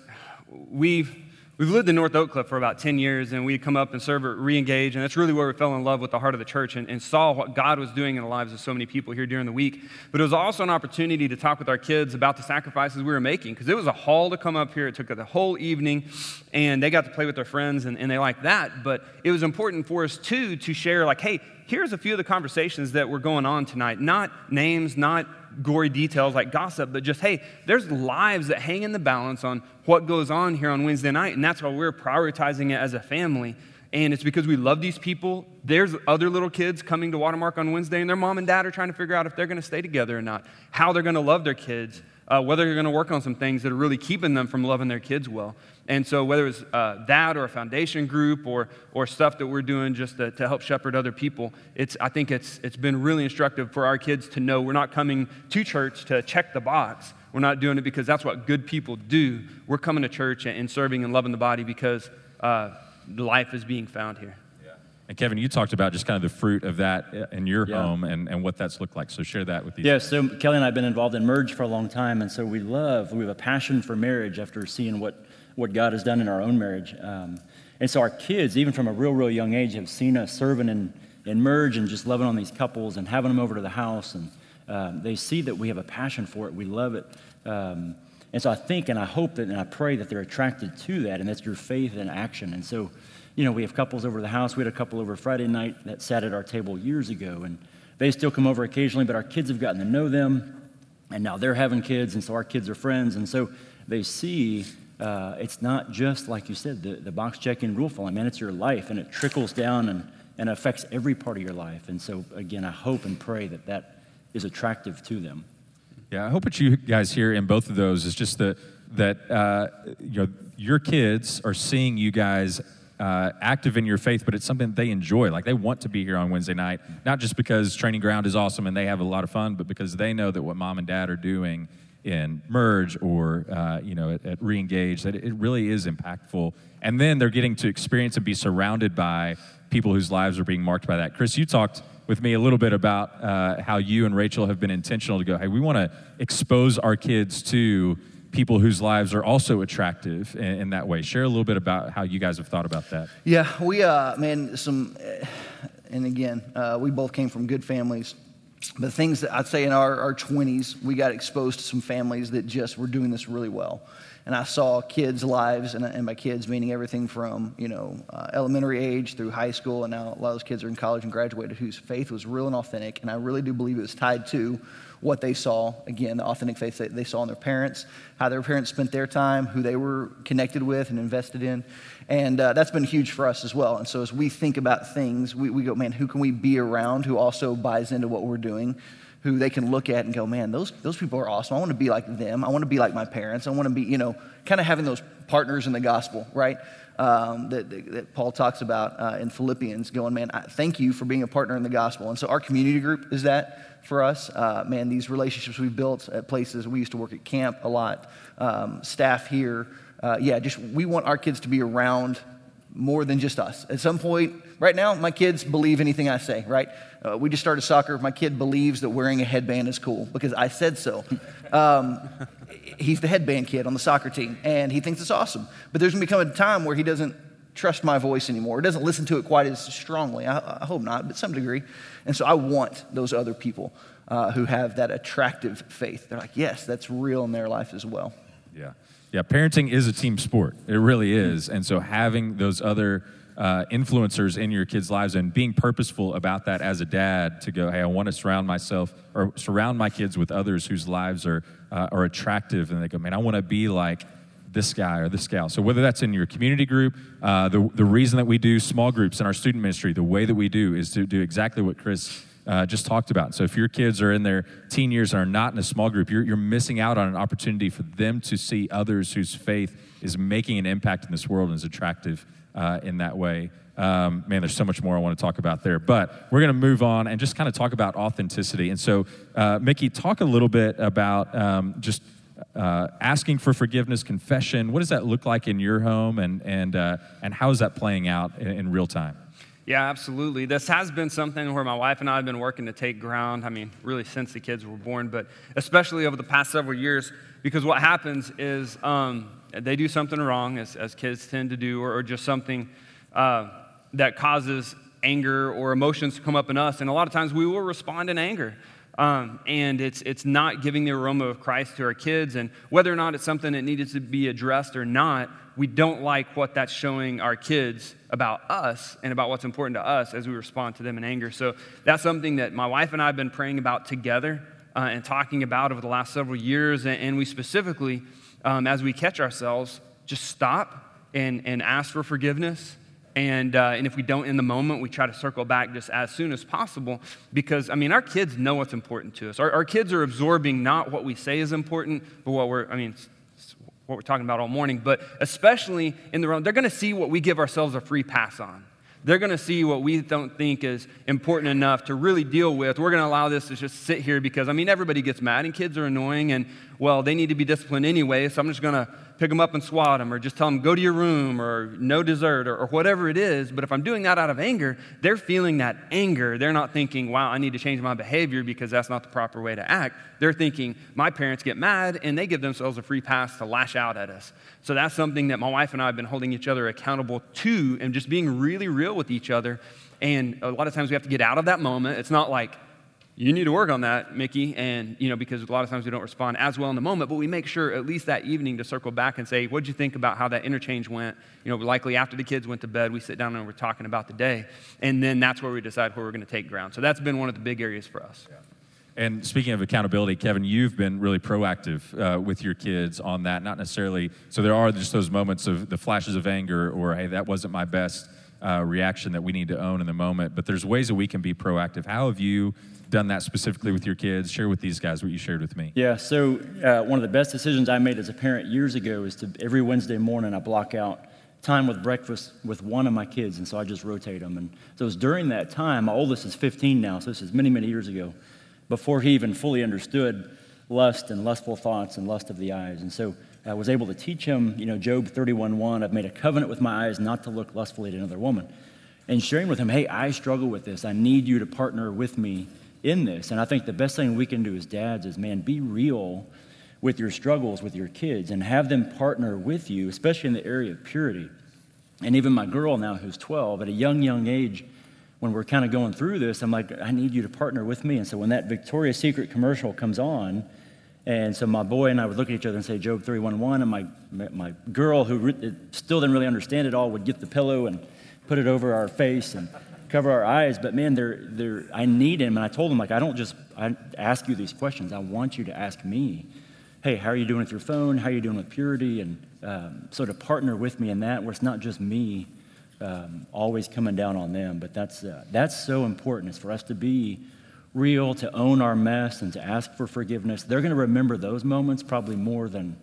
we've, We've lived in North Oak Cliff for about 10 years, and we'd come up and serve at Reengage, and that's really where we fell in love with the heart of the church and, and, saw what God was doing in the lives of so many people here during the week. But it was also an opportunity to talk with our kids about the sacrifices we were making, because it was a haul to come up here. It took the whole evening, and they got to play with their friends, and, and they liked that. But it was important for us, too, to share, like, hey, here's a few of the conversations that were going on tonight. Not names, not gory details like gossip, but just, hey, there's lives that hang in the balance on what goes on here on Wednesday night. And that's why we're prioritizing it as a family. And it's because we love these people. There's other little kids coming to Watermark on Wednesday, and their mom and dad are trying to figure out if they're going to stay together or not, how they're going to love their kids, uh, whether they're going to work on some things that are really keeping them from loving their kids well. And so, whether it's uh, that or a foundation group or, or stuff that we're doing just to, to help shepherd other people, it's, I think it's, it's been really instructive for our kids to know we're not coming to church to check the box. We're not doing it because that's what good people do. We're coming to church and serving and loving the body because uh, life is being found here. Yeah. And Kevin, you talked about just kind of the fruit of that in your yeah. home and, and what that's looked like. So share that with these. Yeah, so Kelly and I have been involved in Merge for a long time. And so we love, we have a passion for marriage after seeing what what God has done in our own marriage. Um, and so our kids, even from a real, real young age, have seen us serving in, and merge and just loving on these couples and having them over to the house. And um, they see that we have a passion for it. We love it. Um, and so I think and I hope that and I pray that they're attracted to that, and that's your faith in action. And so, you know, we have couples over the house. We had a couple over Friday night that sat at our table years ago, and they still come over occasionally, but our kids have gotten to know them. and now they're having kids, and so our kids are friends, and so they see uh, it's not just like you said the, the box checking rule following. Man, it's your life, and it trickles down and and affects every part of your life. And so again, I hope and pray that that is attractive to them. Yeah, I hope what you guys hear in both of those is just that that uh, you know your kids are seeing you guys uh, active in your faith, but it's something they enjoy. Like they want to be here on Wednesday night, not just because training ground is awesome and they have a lot of fun, but because they know that what mom and dad are doing in merge or uh, you know at, at reengage that it really is impactful and then they're getting to experience and be surrounded by people whose lives are being marked by that chris you talked with me a little bit about uh, how you and rachel have been intentional to go hey we want to expose our kids to people whose lives are also attractive in, in, that way. Share a little bit about how you guys have thought about that. Yeah we uh man some and again uh, we both came from good families. The things that I'd say in our, our 20s, we got exposed to some families that just were doing this really well. And I saw kids' lives, and, and by kids meaning everything from you know uh, elementary age through high school, and now a lot of those kids are in college and graduated, whose faith was real and authentic. And I really do believe it was tied to what they saw again, the authentic faith that they saw in their parents, how their parents spent their time, who they were connected with and invested in. And uh, that's been huge for us as well. And so as we think about things, we, we go, man, who can we be around who also buys into what we're doing? Who they can look at and go, man, those, those people are awesome. I want to be like them. I want to be like my parents. I want to be, you know, kind of having those partners in the gospel, right? Um, that, that, Paul talks about uh, in Philippians, going, man, I thank you for being a partner in the gospel. And so our community group is that for us. Uh, man, these relationships we've built at places, we used to work at camp a lot, um, staff here uh, yeah, just we want our kids to be around more than just us. At some point, right now, my kids believe anything I say, right? Uh, we just started soccer. My kid believes that wearing a headband is cool because I said so. Um, he's the headband kid on the soccer team, and he thinks it's awesome. But there's going to become a time where he doesn't trust my voice anymore. He doesn't listen to it quite as strongly. I, I hope not, but some degree. And so I want those other people uh, who have that attractive faith. They're like, yes, that's real in their life as well. Yeah. Yeah, parenting is a team sport. It really is. And so having those other uh, influencers in your kids' lives and being purposeful about that as a dad to go, hey, I want to surround myself or surround my kids with others whose lives are, uh, are attractive. And they go, man, I want to be like this guy or this gal. So whether that's in your community group, uh, the, the reason that we do small groups in our student ministry, the way that we do is to do exactly what Chris uh, just talked about. So if your kids are in their teen years and are not in a small group, you're, you're missing out on an opportunity for them to see others whose faith is making an impact in this world and is attractive uh, in that way. Um, man, there's so much more I want to talk about there. But we're going to move on and just kind of talk about authenticity. And so, uh, Mickey, talk a little bit about um, just uh, asking for forgiveness, confession. What does that look like in your home, and and uh, and how is that playing out in, in real time? Yeah, absolutely. This has been something where my wife and I have been working to take ground. I mean, really since the kids were born, but especially over the past several years, because what happens is um, they do something wrong, as, as kids tend to do, or, or just something uh, that causes anger or emotions to come up in us. And a lot of times we will respond in anger. Um, and it's, it's not giving the aroma of Christ to our kids. And whether or not it's something that needed to be addressed or not, we don't like what that's showing our kids about us and about what's important to us as we respond to them in anger. So that's something that my wife and I have been praying about together uh, and talking about over the last several years. And, and we specifically, um, as we catch ourselves, just stop and, and ask for forgiveness. And, uh, and if we don't in the moment, we try to circle back just as soon as possible because, I mean, our kids know what's important to us. Our, our kids are absorbing not what we say is important, but what we're, I mean, what we're talking about all morning, but especially in the realm, they're going to see what we give ourselves a free pass on. They're going to see what we don't think is important enough to really deal with. We're going to allow this to just sit here because, I mean, everybody gets mad and kids are annoying and, well, they need to be disciplined anyway, so I'm just going to pick them up and swat them or just tell them, go to your room or no dessert or, or, whatever it is. But if I'm doing that out of anger, they're feeling that anger. They're not thinking, wow, I need to change my behavior because that's not the proper way to act. They're thinking, my parents get mad and they give themselves a free pass to lash out at us. So that's something that my wife and I have been holding each other accountable to and just being really real with each other. And a lot of times we have to get out of that moment. It's not like, you need to work on that, Mickey, and you know because a lot of times we don't respond as well in the moment, but we make sure at least that evening to circle back and say, "What did you think about how that interchange went?" You know, likely after the kids went to bed, we sit down and we're talking about the day, and then that's where we decide where we're going to take ground. So that's been one of the big areas for us. Yeah. And speaking of accountability, Kevin, you've been really proactive uh, with your kids on that. Not necessarily, so there are just those moments of the flashes of anger or, hey, that wasn't my best uh, reaction that we need to own in the moment. But there's ways that we can be proactive. How have you done that specifically with your kids? Share with these guys what you shared with me. Yeah, so uh, one of the best decisions I made as a parent years ago is to every Wednesday morning I block out time with breakfast with one of my kids, and so I just rotate them. And so it was during that time, my oldest is 15 now, so this is many, many years ago, before he even fully understood lust and lustful thoughts and lust of the eyes. And so I was able to teach him, you know, Job 31:1, I've made a covenant with my eyes not to look lustfully at another woman. And sharing with him, hey, I struggle with this. I need you to partner with me in this. And I think the best thing we can do as dads is, man, be real with your struggles with your kids and have them partner with you, especially in the area of purity. And even my girl now, who's 12, at a young, young age, when we're kind of going through this, I'm like, I need you to partner with me. And so when that Victoria's Secret commercial comes on, and so my boy and I would look at each other and say Job 311, and my, my girl, who re- still didn't really understand it all, would get the pillow and put it over our face and cover our eyes. But man, they're, they're, I need him. And I told him, like, I don't just I ask you these questions. I want you to ask me hey, how are you doing with your phone? How are you doing with purity? And um, so to partner with me in that, where it's not just me um, always coming down on them, but that's, uh, that's so important. It's for us to be real, to own our mess, and to ask for forgiveness. They're going to remember those moments probably more than,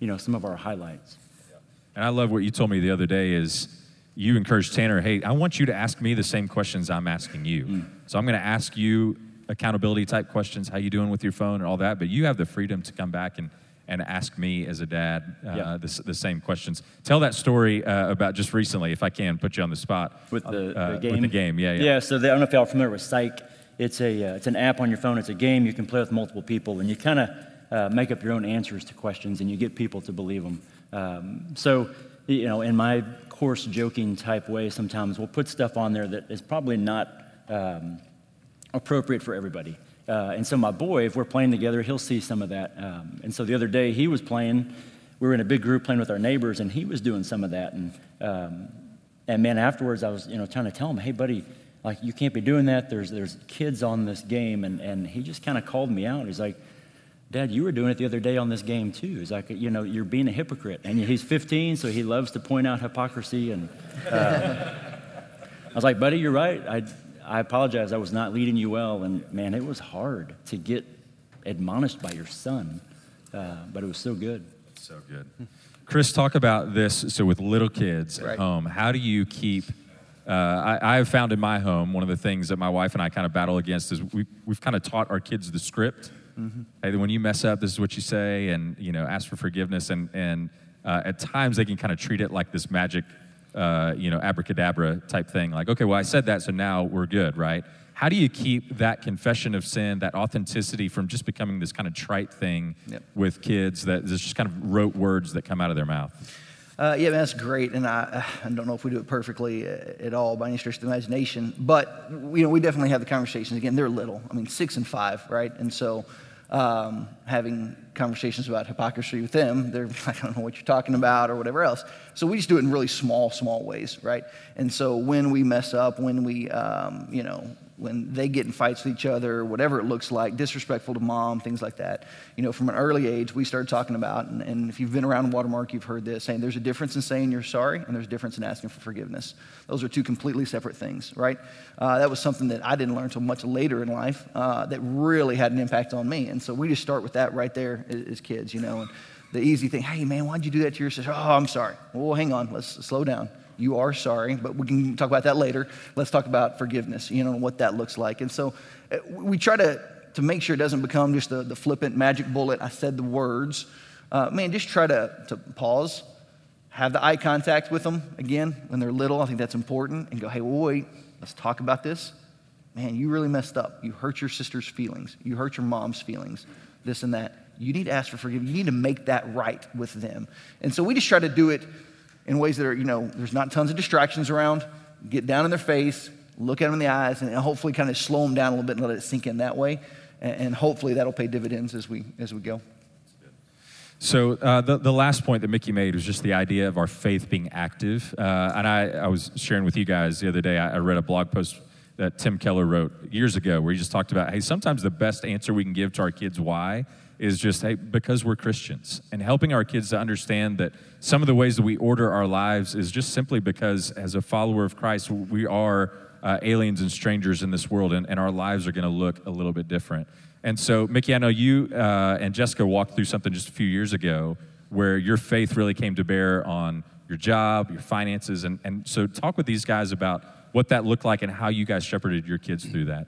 you know, some of our highlights. And I love what you told me the other day is you encouraged Tanner, hey, I want you to ask me the same questions I'm asking you. Mm. So I'm going to ask you accountability type questions, how you doing with your phone and all that, but you have the freedom to come back and, and ask me as a dad uh, yeah. the, the, same questions. Tell that story uh, about just recently, if I can put you on the spot. With the, uh, the game? With the game, yeah, yeah. Yeah, so the, I don't know if y'all are familiar with Psych. It's, a, uh, it's an app on your phone. It's a game you can play with multiple people, and you kind of uh, make up your own answers to questions, and you get people to believe them. Um, so, you know, in my coarse joking type way, sometimes we'll put stuff on there that is probably not um, appropriate for everybody. Uh, and so my boy, if we're playing together, he'll see some of that. Um, and so the other day he was playing. We were in a big group playing with our neighbors, and he was doing some of that. And um, and man, afterwards I was you know trying to tell him, hey buddy, like you can't be doing that. There's there's kids on this game, and and he just kind of called me out. He's like. Dad, you were doing it the other day on this game too. He's like, you know, you're being a hypocrite. And he's 15, so he loves to point out hypocrisy. And uh, I was like, buddy, you're right. I, I apologize. I was not leading you well. And man, it was hard to get admonished by your son, uh, but it was so good. So good. Chris, talk about this. So, with little kids at home, how do you keep? Uh, I, have found in my home one of the things that my wife and I kind of battle against is we, we've kind of taught our kids the script. Mm-hmm. Hey, when you mess up, this is what you say, and you know, ask for forgiveness. And and uh, at times they can kind of treat it like this magic uh, you know, abracadabra type thing. Like, okay, well, I said that, so now we're good, right? How do you keep that confession of sin, that authenticity from just becoming this kind of trite thing yep. with kids that is just kind of rote words that come out of their mouth? Uh, yeah, man, that's great, and I, I don't know if we do it perfectly uh, at all by any stretch of the imagination, but you know, we definitely have the conversations. Again, they're little. I mean, six and five, right? And so um, having conversations about hypocrisy with them. They're, I don't know what you're talking about or whatever else. So we just do it in really small, small ways, right? And so when we mess up, when we, um, you know, when they get in fights with each other, whatever it looks like, disrespectful to mom, things like that. You know, from an early age, we started talking about, and, and, if you've been around Watermark, you've heard this, saying there's a difference in saying you're sorry and there's a difference in asking for forgiveness. Those are two completely separate things, right? Uh, that was something that I didn't learn until much later in life uh, that really had an impact on me. And so we just start with that right there as, as kids, you know. And the easy thing, hey, man, why'd you do that to your sister? Oh, I'm sorry. Well, hang on, let's slow down you are sorry, but we can talk about that later. Let's talk about forgiveness, you know, what that looks like. And so uh, we try to, to make sure it doesn't become just the, the flippant magic bullet. I said the words. Uh, man, just try to, to pause, have the eye contact with them again when they're little. I think that's important. And go, hey, well, wait, let's talk about this. Man, you really messed up. You hurt your sister's feelings. You hurt your mom's feelings, this and that. You need to ask for forgiveness. You need to make that right with them. And so we just try to do it in ways that are, you know, there's not tons of distractions around. Get down in their face, look at them in the eyes, and hopefully kind of slow them down a little bit and let it sink in that way. And, hopefully that'll pay dividends as we, as we go. So uh, the, the last point that Mickey made was just the idea of our faith being active. Uh, and I, I was sharing with you guys the other day, I, I read a blog post that Tim Keller wrote years ago, where he just talked about, hey, sometimes the best answer we can give to our kids why is just, hey, because we're Christians, and helping our kids to understand that some of the ways that we order our lives is just simply because, as a follower of Christ, we are uh, aliens and strangers in this world, and, and our lives are going to look a little bit different. And so, Mickey, I know you uh, and Jessica walked through something just a few years ago where your faith really came to bear on your job, your finances, and, and so talk with these guys about what that looked like and how you guys shepherded your kids through that.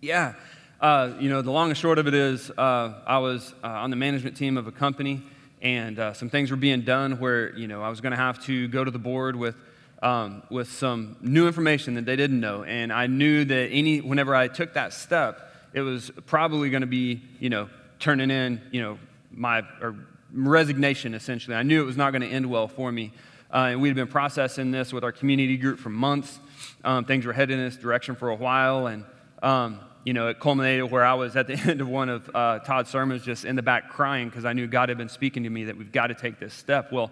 Yeah. Uh, you know, the long and short of it is uh, I was uh, on the management team of a company, and uh, some things were being done where, you know, I was going to have to go to the board with, um, with some new information that they didn't know. And I knew that any, whenever I took that step, it was probably going to be, you know, turning in, you know, my or resignation, essentially. I knew it was not going to end well for me. Uh, and we had been processing this with our community group for months. Um, things were headed in this direction for a while. And, um, you know, it culminated where I was at the end of one of uh, Todd's sermons just in the back crying because I knew God had been speaking to me that we've got to take this step. Well,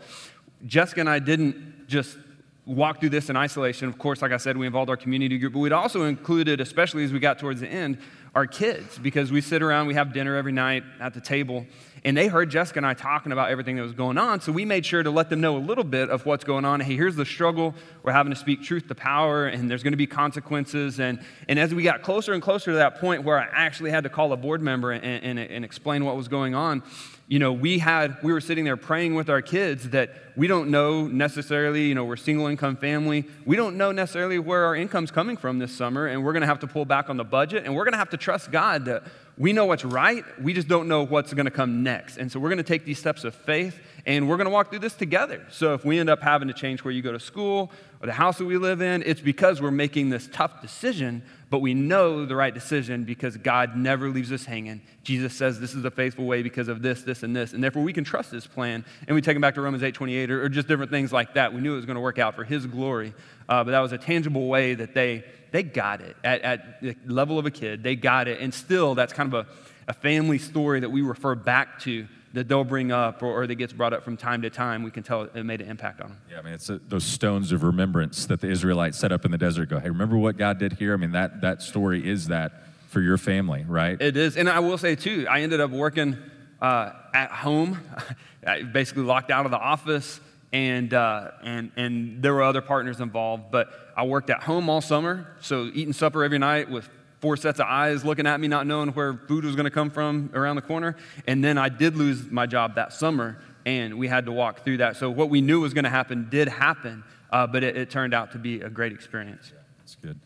Jessica and I didn't just walk through this in isolation. Of course, like I said, we involved our community group, but we'd also included, especially as we got towards the end, our kids because we sit around, we have dinner every night at the table, and they heard Jessica and I talking about everything that was going on. So we made sure to let them know a little bit of what's going on. Hey, here's the struggle. We're having to speak truth to power, and there's going to be consequences. And, and as we got closer and closer to that point where I actually had to call a board member and, and, and explain what was going on, you know, we had, we were sitting there praying with our kids that we don't know necessarily, you know, we're single income family. We don't know necessarily where our income's coming from this summer, and we're going to have to pull back on the budget, and we're going to have to trust God that we know what's right. We just don't know what's going to come next. And so we're going to take these steps of faith and we're going to walk through this together. So if we end up having to change where you go to school or the house that we live in, it's because we're making this tough decision, but we know the right decision because God never leaves us hanging. Jesus says this is a faithful way because of this, this, and this. And therefore we can trust his plan. And we take him back to Romans 8 28 or, or just different things like that. We knew it was going to work out for his glory. Uh, but that was a tangible way that they, they got it at, at the level of a kid. They got it. And still, that's kind of a, a family story that we refer back to that they'll bring up or, or that gets brought up from time to time, we can tell it made an impact on them. Yeah, I mean, it's a, those stones of remembrance that the Israelites set up in the desert. Go, hey, remember what God did here? I mean, that, that story is that for your family, right? It is. And I will say, too, I ended up working uh, at home, basically locked out of the office. And, uh, and, and there were other partners involved, but I worked at home all summer, so eating supper every night with four sets of eyes looking at me, not knowing where food was going to come from around the corner. And then I did lose my job that summer, and we had to walk through that. So what we knew was going to happen did happen, uh, but it, it, turned out to be a great experience. Yeah, that's good.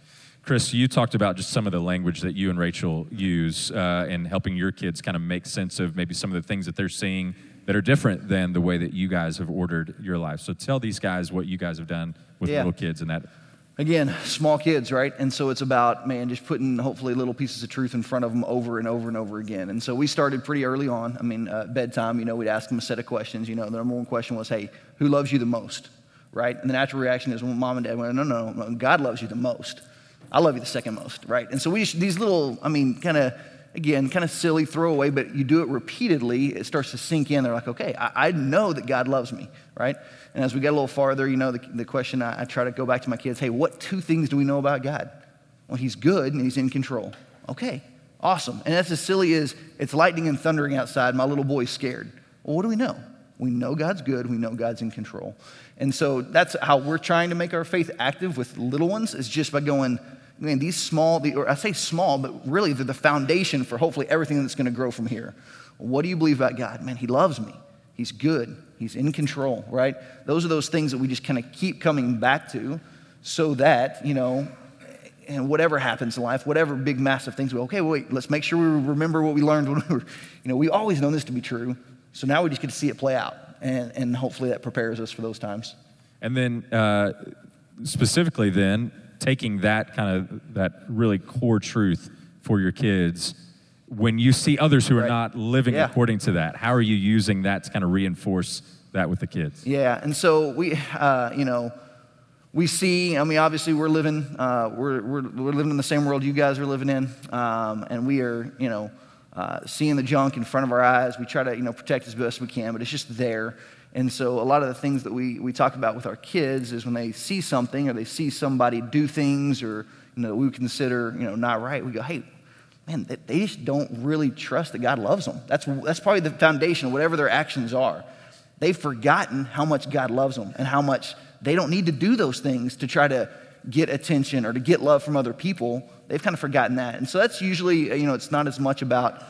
Chris, you talked about just some of the language that you and Rachel use uh, in helping your kids kind of make sense of maybe some of the things that they're seeing that are different than the way that you guys have ordered your life. So tell these guys what you guys have done with yeah. little kids and that again, small kids, right? And so it's about, man, just putting hopefully little pieces of truth in front of them over and over and over again. And so we started pretty early on. I mean, uh, bedtime, you know, we'd ask them a set of questions. You know, the number one question was, hey, who loves you the most? Right? And the natural reaction is, well, mom and dad went, no, no, no, God loves you the most. I love you the second most, right? And so we these little, I mean, kind of, again, kind of silly throwaway, but you do it repeatedly, it starts to sink in. They're like, okay, I, I know that God loves me, right? And as we get a little farther, you know, the, the question I, I try to go back to my kids hey, what two things do we know about God? Well, He's good and He's in control. Okay, awesome. And that's as silly as it's lightning and thundering outside. My little boy's scared. Well, what do we know? We know God's good. We know God's in control. And so that's how we're trying to make our faith active with little ones is just by going, man, these small, or I say small, but really they're the foundation for hopefully everything that's going to grow from here. What do you believe about God? Man, He loves me. He's good. He's in control, right? Those are those things that we just kind of keep coming back to so that, you know, and whatever happens in life, whatever big, massive things, we okay, wait, let's make sure we remember what we learned when we were, you know, we always known this to be true. So now we just get to see it play out. And, and hopefully that prepares us for those times. And then, uh, specifically, then, taking that kind of, that really core truth for your kids when you see others who are right. not living yeah. according to that, how are you using that to kind of reinforce that with the kids? Yeah, and so we, uh, you know, we see, I mean, obviously we're living, uh, we're, we're, we're, living in the same world you guys are living in, um, and we are, you know, uh, seeing the junk in front of our eyes. We try to, you know, protect as best we can, but it's just there. And so, a lot of the things that we, we talk about with our kids is when they see something or they see somebody do things or you know, we consider you know, not right, we go, hey, man, they just don't really trust that God loves them. That's, that's probably the foundation of whatever their actions are. They've forgotten how much God loves them and how much they don't need to do those things to try to get attention or to get love from other people. They've kind of forgotten that. And so that's usually, you know, it's not as much about,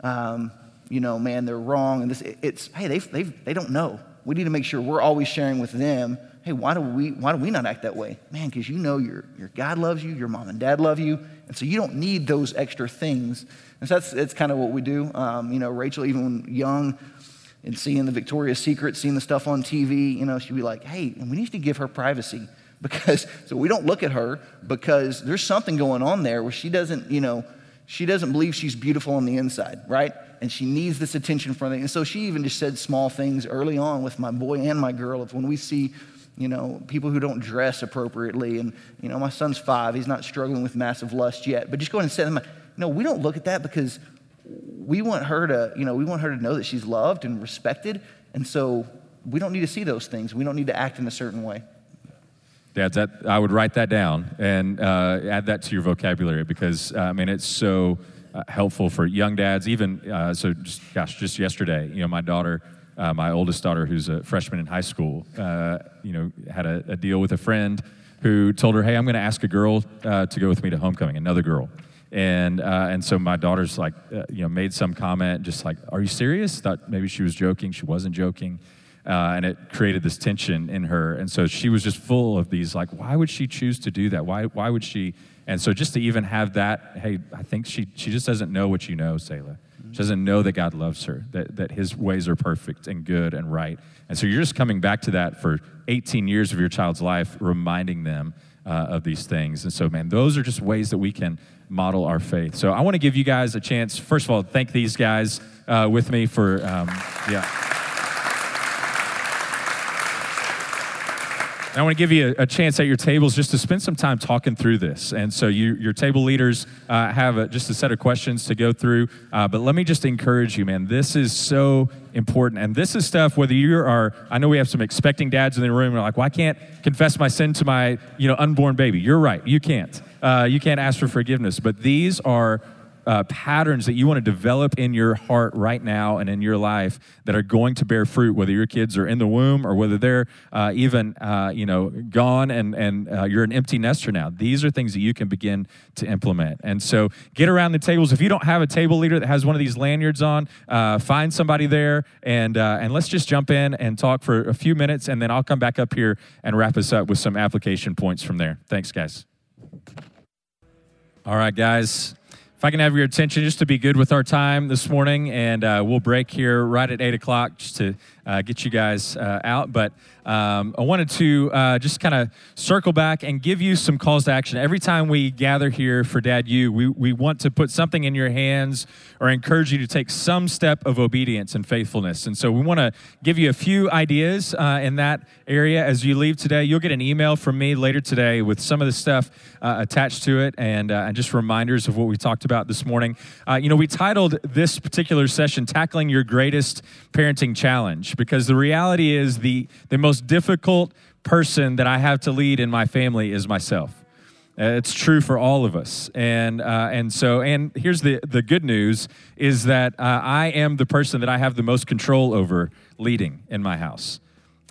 um, you know, man, they're wrong. And this, it's, hey, they they they don't know. We need to make sure we're always sharing with them, hey, why do we, why do we not act that way? Man, because you know your, your God loves you, your mom and dad love you, and so you don't need those extra things. And so that's, that's kind of what we do. Um, you know, Rachel, even when young, and seeing the Victoria's Secret, seeing the stuff on TV, you know, she'd be like, hey, and we need to give her privacy because, so we don't look at her because there's something going on there where she doesn't, you know, she doesn't believe she's beautiful on the inside, right? And she needs this attention from it. And so she even just said small things early on with my boy and my girl of when we see, you know, people who don't dress appropriately. And, you know, my son's five, he's not struggling with massive lust yet, but just go ahead and say, them, no, we don't look at that because we want her to, you know, we want her to know that she's loved and respected. And so we don't need to see those things. We don't need to act in a certain way. Dads, that, I would write that down and uh, add that to your vocabulary because, uh, I mean, it's so uh, helpful for young dads. Even, uh, so just, gosh, just yesterday, you know, my daughter, uh, my oldest daughter, who's a freshman in high school, uh, you know, had a, a, deal with a friend who told her, hey, I'm going to ask a girl to go with me to homecoming, another girl. And, and so my daughter's like, you know, made some comment, just like, are you serious? Thought maybe she was joking. She wasn't joking. Uh, and it created this tension in her. And so she was just full of these, like, why would she choose to do that? Why, why would she? And so just to even have that, hey, I think she, she just doesn't know what you know, Selah. She doesn't know that God loves her, that, that his ways are perfect and good and right. And so you're just coming back to that for 18 years of your child's life, reminding them uh, of these things. And so, man, those are just ways that we can model our faith. So I want to give you guys a chance. First of all, thank these guys uh, with me for, um, yeah. I want to give you a, a, chance at your tables just to spend some time talking through this. And so, you, your table leaders uh, have a, just a set of questions to go through. Uh, but let me just encourage you, man. This is so important. And this is stuff, whether you are, I know we have some expecting dads in the room, are like, well, I can't confess my sin to my you know, unborn baby. You're right, you can't. Uh, you can't ask for forgiveness. But these are uh, patterns that you want to develop in your heart right now and in your life that are going to bear fruit, whether your kids are in the womb or whether they're uh, even uh, you know gone and and uh, you're an empty nester now. These are things that you can begin to implement. And so get around the tables. If you don't have a table leader that has one of these lanyards on, uh, find somebody there and uh, and let's just jump in and talk for a few minutes, and then I'll come back up here and wrap us up with some application points from there. Thanks, guys. All right, guys. If I can have your attention just to be good with our time this morning, and uh, we'll break here right at 8 o'clock just to uh, get you guys uh, out. But um, I wanted to uh, just kind of circle back and give you some calls to action. Every time we gather here for Dad U, we, we want to put something in your hands or encourage you to take some step of obedience and faithfulness. And so we want to give you a few ideas uh, in that area as you leave today. You'll get an email from me later today with some of the stuff uh, attached to it and, and just reminders of what we talked about this morning. you know, we titled this particular session, Tackling Your Greatest Parenting Challenge because the reality is the, the most difficult person that I have to lead in my family is myself. Uh, it's true for all of us. And, uh, and so, and here's the, the good news is that uh, I am the person that I have the most control over leading in my house.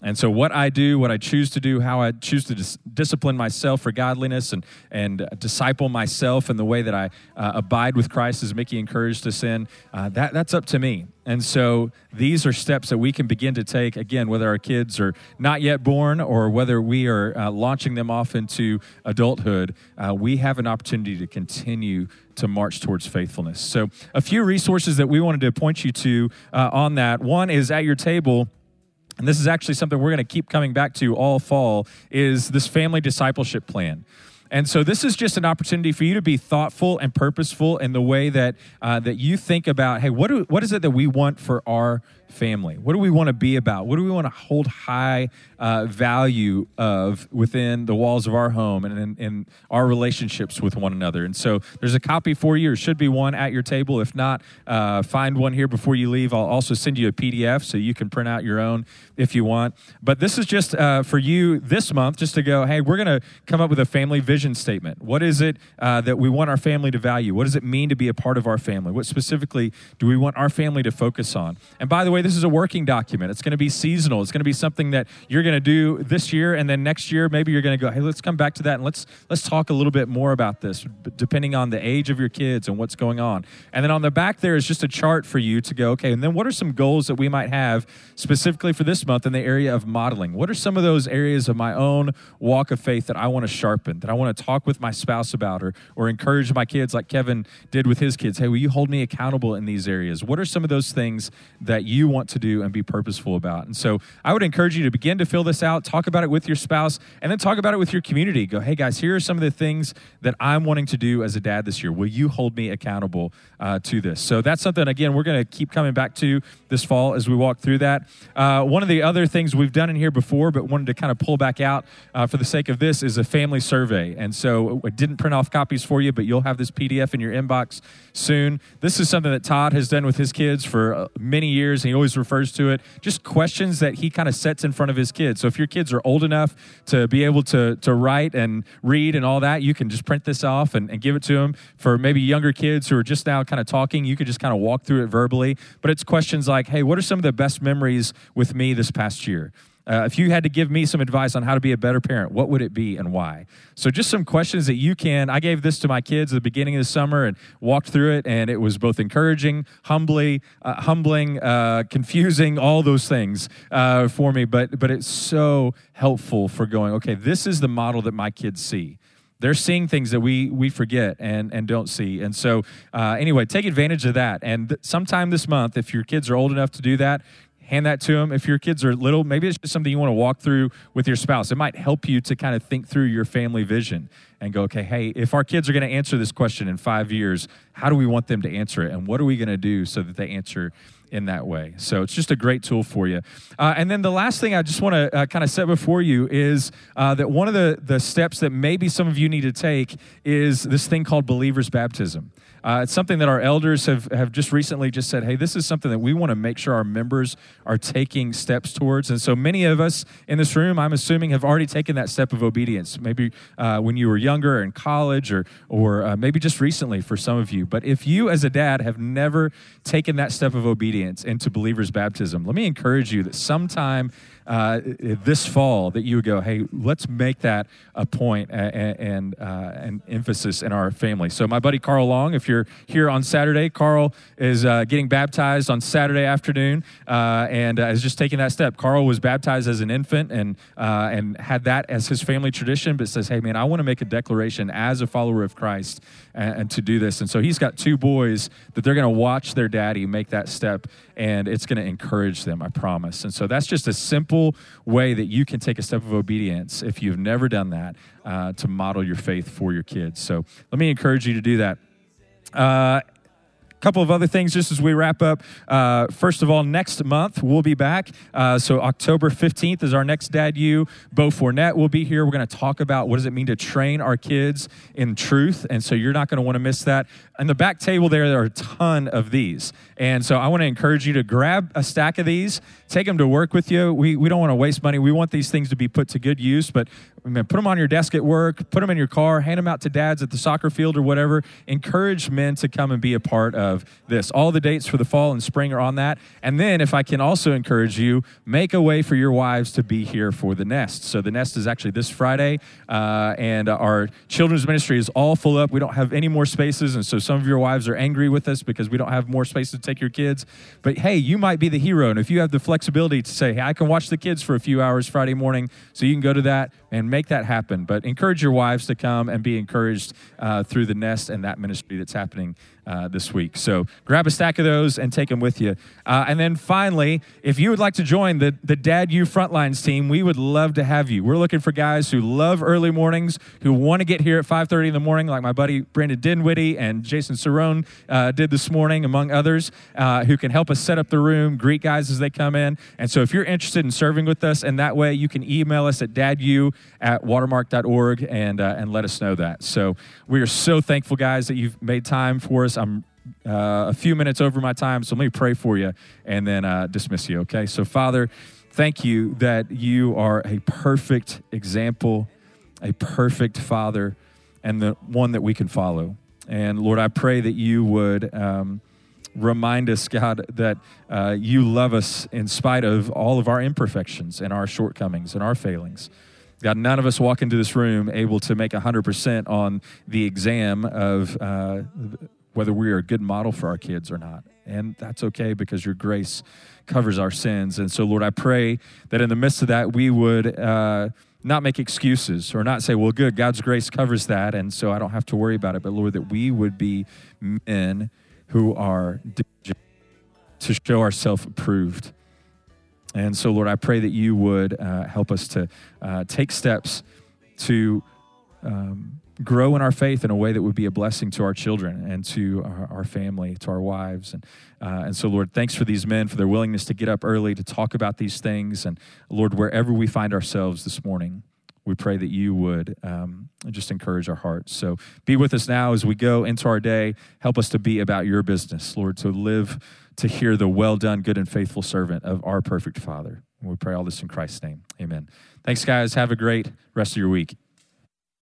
And so, what I do, what I choose to do, how I choose to dis- discipline myself for godliness and, and disciple myself in the way that I uh, abide with Christ, as Mickey encouraged us in, uh, that, that's up to me. And so, these are steps that we can begin to take, again, whether our kids are not yet born or whether we are uh, launching them off into adulthood. Uh, we have an opportunity to continue to march towards faithfulness. So, a few resources that we wanted to point you to uh, on that. One is at your table and this is actually something we're going to keep coming back to all fall is this family discipleship plan and so this is just an opportunity for you to be thoughtful and purposeful in the way that uh, that you think about hey what do, what is it that we want for our family? What do we want to be about? What do we want to hold high uh, value of within the walls of our home and in, in, our relationships with one another? And so there's a copy for you. There should be one at your table. If not, uh, find one here before you leave. I'll also send you a PDF so you can print out your own if you want. But this is just uh, for you this month, just to go, hey, we're going to come up with a family vision statement. What is it uh, that we want our family to value? What does it mean to be a part of our family? What specifically do we want our family to focus on? And by the way, this is a working document. It's going to be seasonal. It's going to be something that you're going to do this year, and then next year maybe you're going to go, hey, let's come back to that and let's let's talk a little bit more about this, depending on the age of your kids and what's going on. And then on the back there is just a chart for you to go, okay, and then what are some goals that we might have specifically for this month in the area of modeling? What are some of those areas of my own walk of faith that I want to sharpen, that I want to talk with my spouse about, or or encourage my kids like Kevin did with his kids? Hey, will you hold me accountable in these areas? What are some of those things that you want to do and be purposeful about? And so I would encourage you to begin to fill this out, talk about it with your spouse, and then talk about it with your community. Go, hey guys, here are some of the things that I'm wanting to do as a dad this year. Will you hold me accountable uh, to this? So that's something, again, we're going to keep coming back to this fall as we walk through that. Uh, one of the other things we've done in here before, but wanted to kind of pull back out uh, for the sake of this, is a family survey. And so I didn't print off copies for you, but you'll have this PDF in your inbox soon. This is something that Todd has done with his kids for uh, many years, and he always refers to it. Just questions that he kind of sets in front of his kids. So if your kids are old enough to be able to, to write and read and all that, you can just print this off and, and give it to them. For maybe younger kids who are just now kind of talking, you could just kind of walk through it verbally. But it's questions like, hey, what are some of the best memories with me this past year? Uh, if you had to give me some advice on how to be a better parent, what would it be and why? So, just some questions that you can. I gave this to my kids at the beginning of the summer and walked through it, and it was both encouraging, humbly, uh, humbling, uh, confusing, all those things uh, for me. But but it's so helpful for going. Okay, this is the model that my kids see they're seeing things that we we forget and and don't see and so uh, anyway take advantage of that and th- sometime this month if your kids are old enough to do that hand that to them. If your kids are little, maybe it's just something you want to walk through with your spouse. It might help you to kind of think through your family vision and go, okay, hey, if our kids are going to answer this question in five years, how do we want them to answer it? And what are we going to do so that they answer in that way. So it's just a great tool for you. Uh, and then the last thing I just want to uh, kind of set before you is uh, that one of the, the steps that maybe some of you need to take is this thing called believer's baptism. Uh, it's something that our elders have, have just recently just said, hey, this is something that we want to make sure our members are taking steps towards. And so many of us in this room, I'm assuming, have already taken that step of obedience. Maybe uh, when you were younger in college or, or uh, maybe just recently for some of you. But if you as a dad have never taken that step of obedience into believer's baptism, let me encourage you that sometime uh, this fall that you would go, hey, let's make that a point and, and, uh, and emphasis in our family. So, my buddy Carl Long, if you're here on Saturday, Carl is uh, getting baptized on Saturday afternoon uh, and uh, is just taking that step. Carl was baptized as an infant and, uh, and had that as his family tradition, but says, hey, man, I want to make a declaration as a follower of Christ and, and to do this. And so, he's got two boys that they're going to watch their daddy make that step, and it's going to encourage them, I promise. And so, that's just a simple way that you can take a step of obedience if you've never done that uh, to model your faith for your kids. So let me encourage you to do that. Uh, couple of other things just as we wrap up. Uh, first of all, next month we'll be back. Uh, so October 15th is our next Dad U. Bo Fournette will be here. We're going to talk about what does it mean to train our kids in truth. And so you're not going to want to miss that. And the back table there, there are a ton of these. And so I want to encourage you to grab a stack of these, take them to work with you. We, we don't want to waste money. We want these things to be put to good use, but put them on your desk at work, put them in your car, hand them out to dads at the soccer field or whatever. Encourage men to come and be a part of this. All the dates for the fall and spring are on that. And then, if I can also encourage you, make a way for your wives to be here for the nest. So, the nest is actually this Friday, uh, and our children's ministry is all full up. We don't have any more spaces. And so, some of your wives are angry with us because we don't have more space to take your kids. But hey, you might be the hero. And if you have the flexibility to say, hey, I can watch the kids for a few hours Friday morning, so you can go to that and make that happen. But encourage your wives to come and be encouraged uh, through the nest and that ministry that's happening uh, this week. So grab a stack of those and take them with you. Uh, and then finally, if you would like to join the, the Dad U Frontlines team, we would love to have you. We're looking for guys who love early mornings, who want to get here at 5.30 in the morning, like my buddy Brandon Dinwiddie and Jason Cerrone uh, did this morning, among others, uh, who can help us set up the room, greet guys as they come in. And so if you're interested in serving with us in that way, you can email us at dadu at watermark.org and, uh, and let us know that. So we are so thankful, guys, that you've made time for us. I'm uh, a few minutes over my time, so let me pray for you and then uh, dismiss you, okay? So, Father, thank you that you are a perfect example, a perfect Father, and the one that we can follow. And Lord, I pray that you would. Um, remind us, God, that uh, you love us in spite of all of our imperfections and our shortcomings and our failings. God, none of us walk into this room able to make 100% on the exam of uh, whether we are a good model for our kids or not. And that's okay because your grace covers our sins. And so, Lord, I pray that in the midst of that, we would uh, not make excuses or not say, well, good, God's grace covers that. And so I don't have to worry about it. But, Lord, that we would be men who are to show ourselves approved and so, Lord, I pray that you would uh, help us to uh, take steps to um, grow in our faith in a way that would be a blessing to our children and to our, our family, to our wives. And, uh, and so, Lord, thanks for these men, for their willingness to get up early to talk about these things. And, Lord, wherever we find ourselves this morning, we pray that you would um, just encourage our hearts. So be with us now as we go into our day. Help us to be about your business, Lord, to live to hear the well done, good and faithful servant of our perfect Father. And we pray all this in Christ's name. Amen. Thanks, guys. Have a great rest of your week.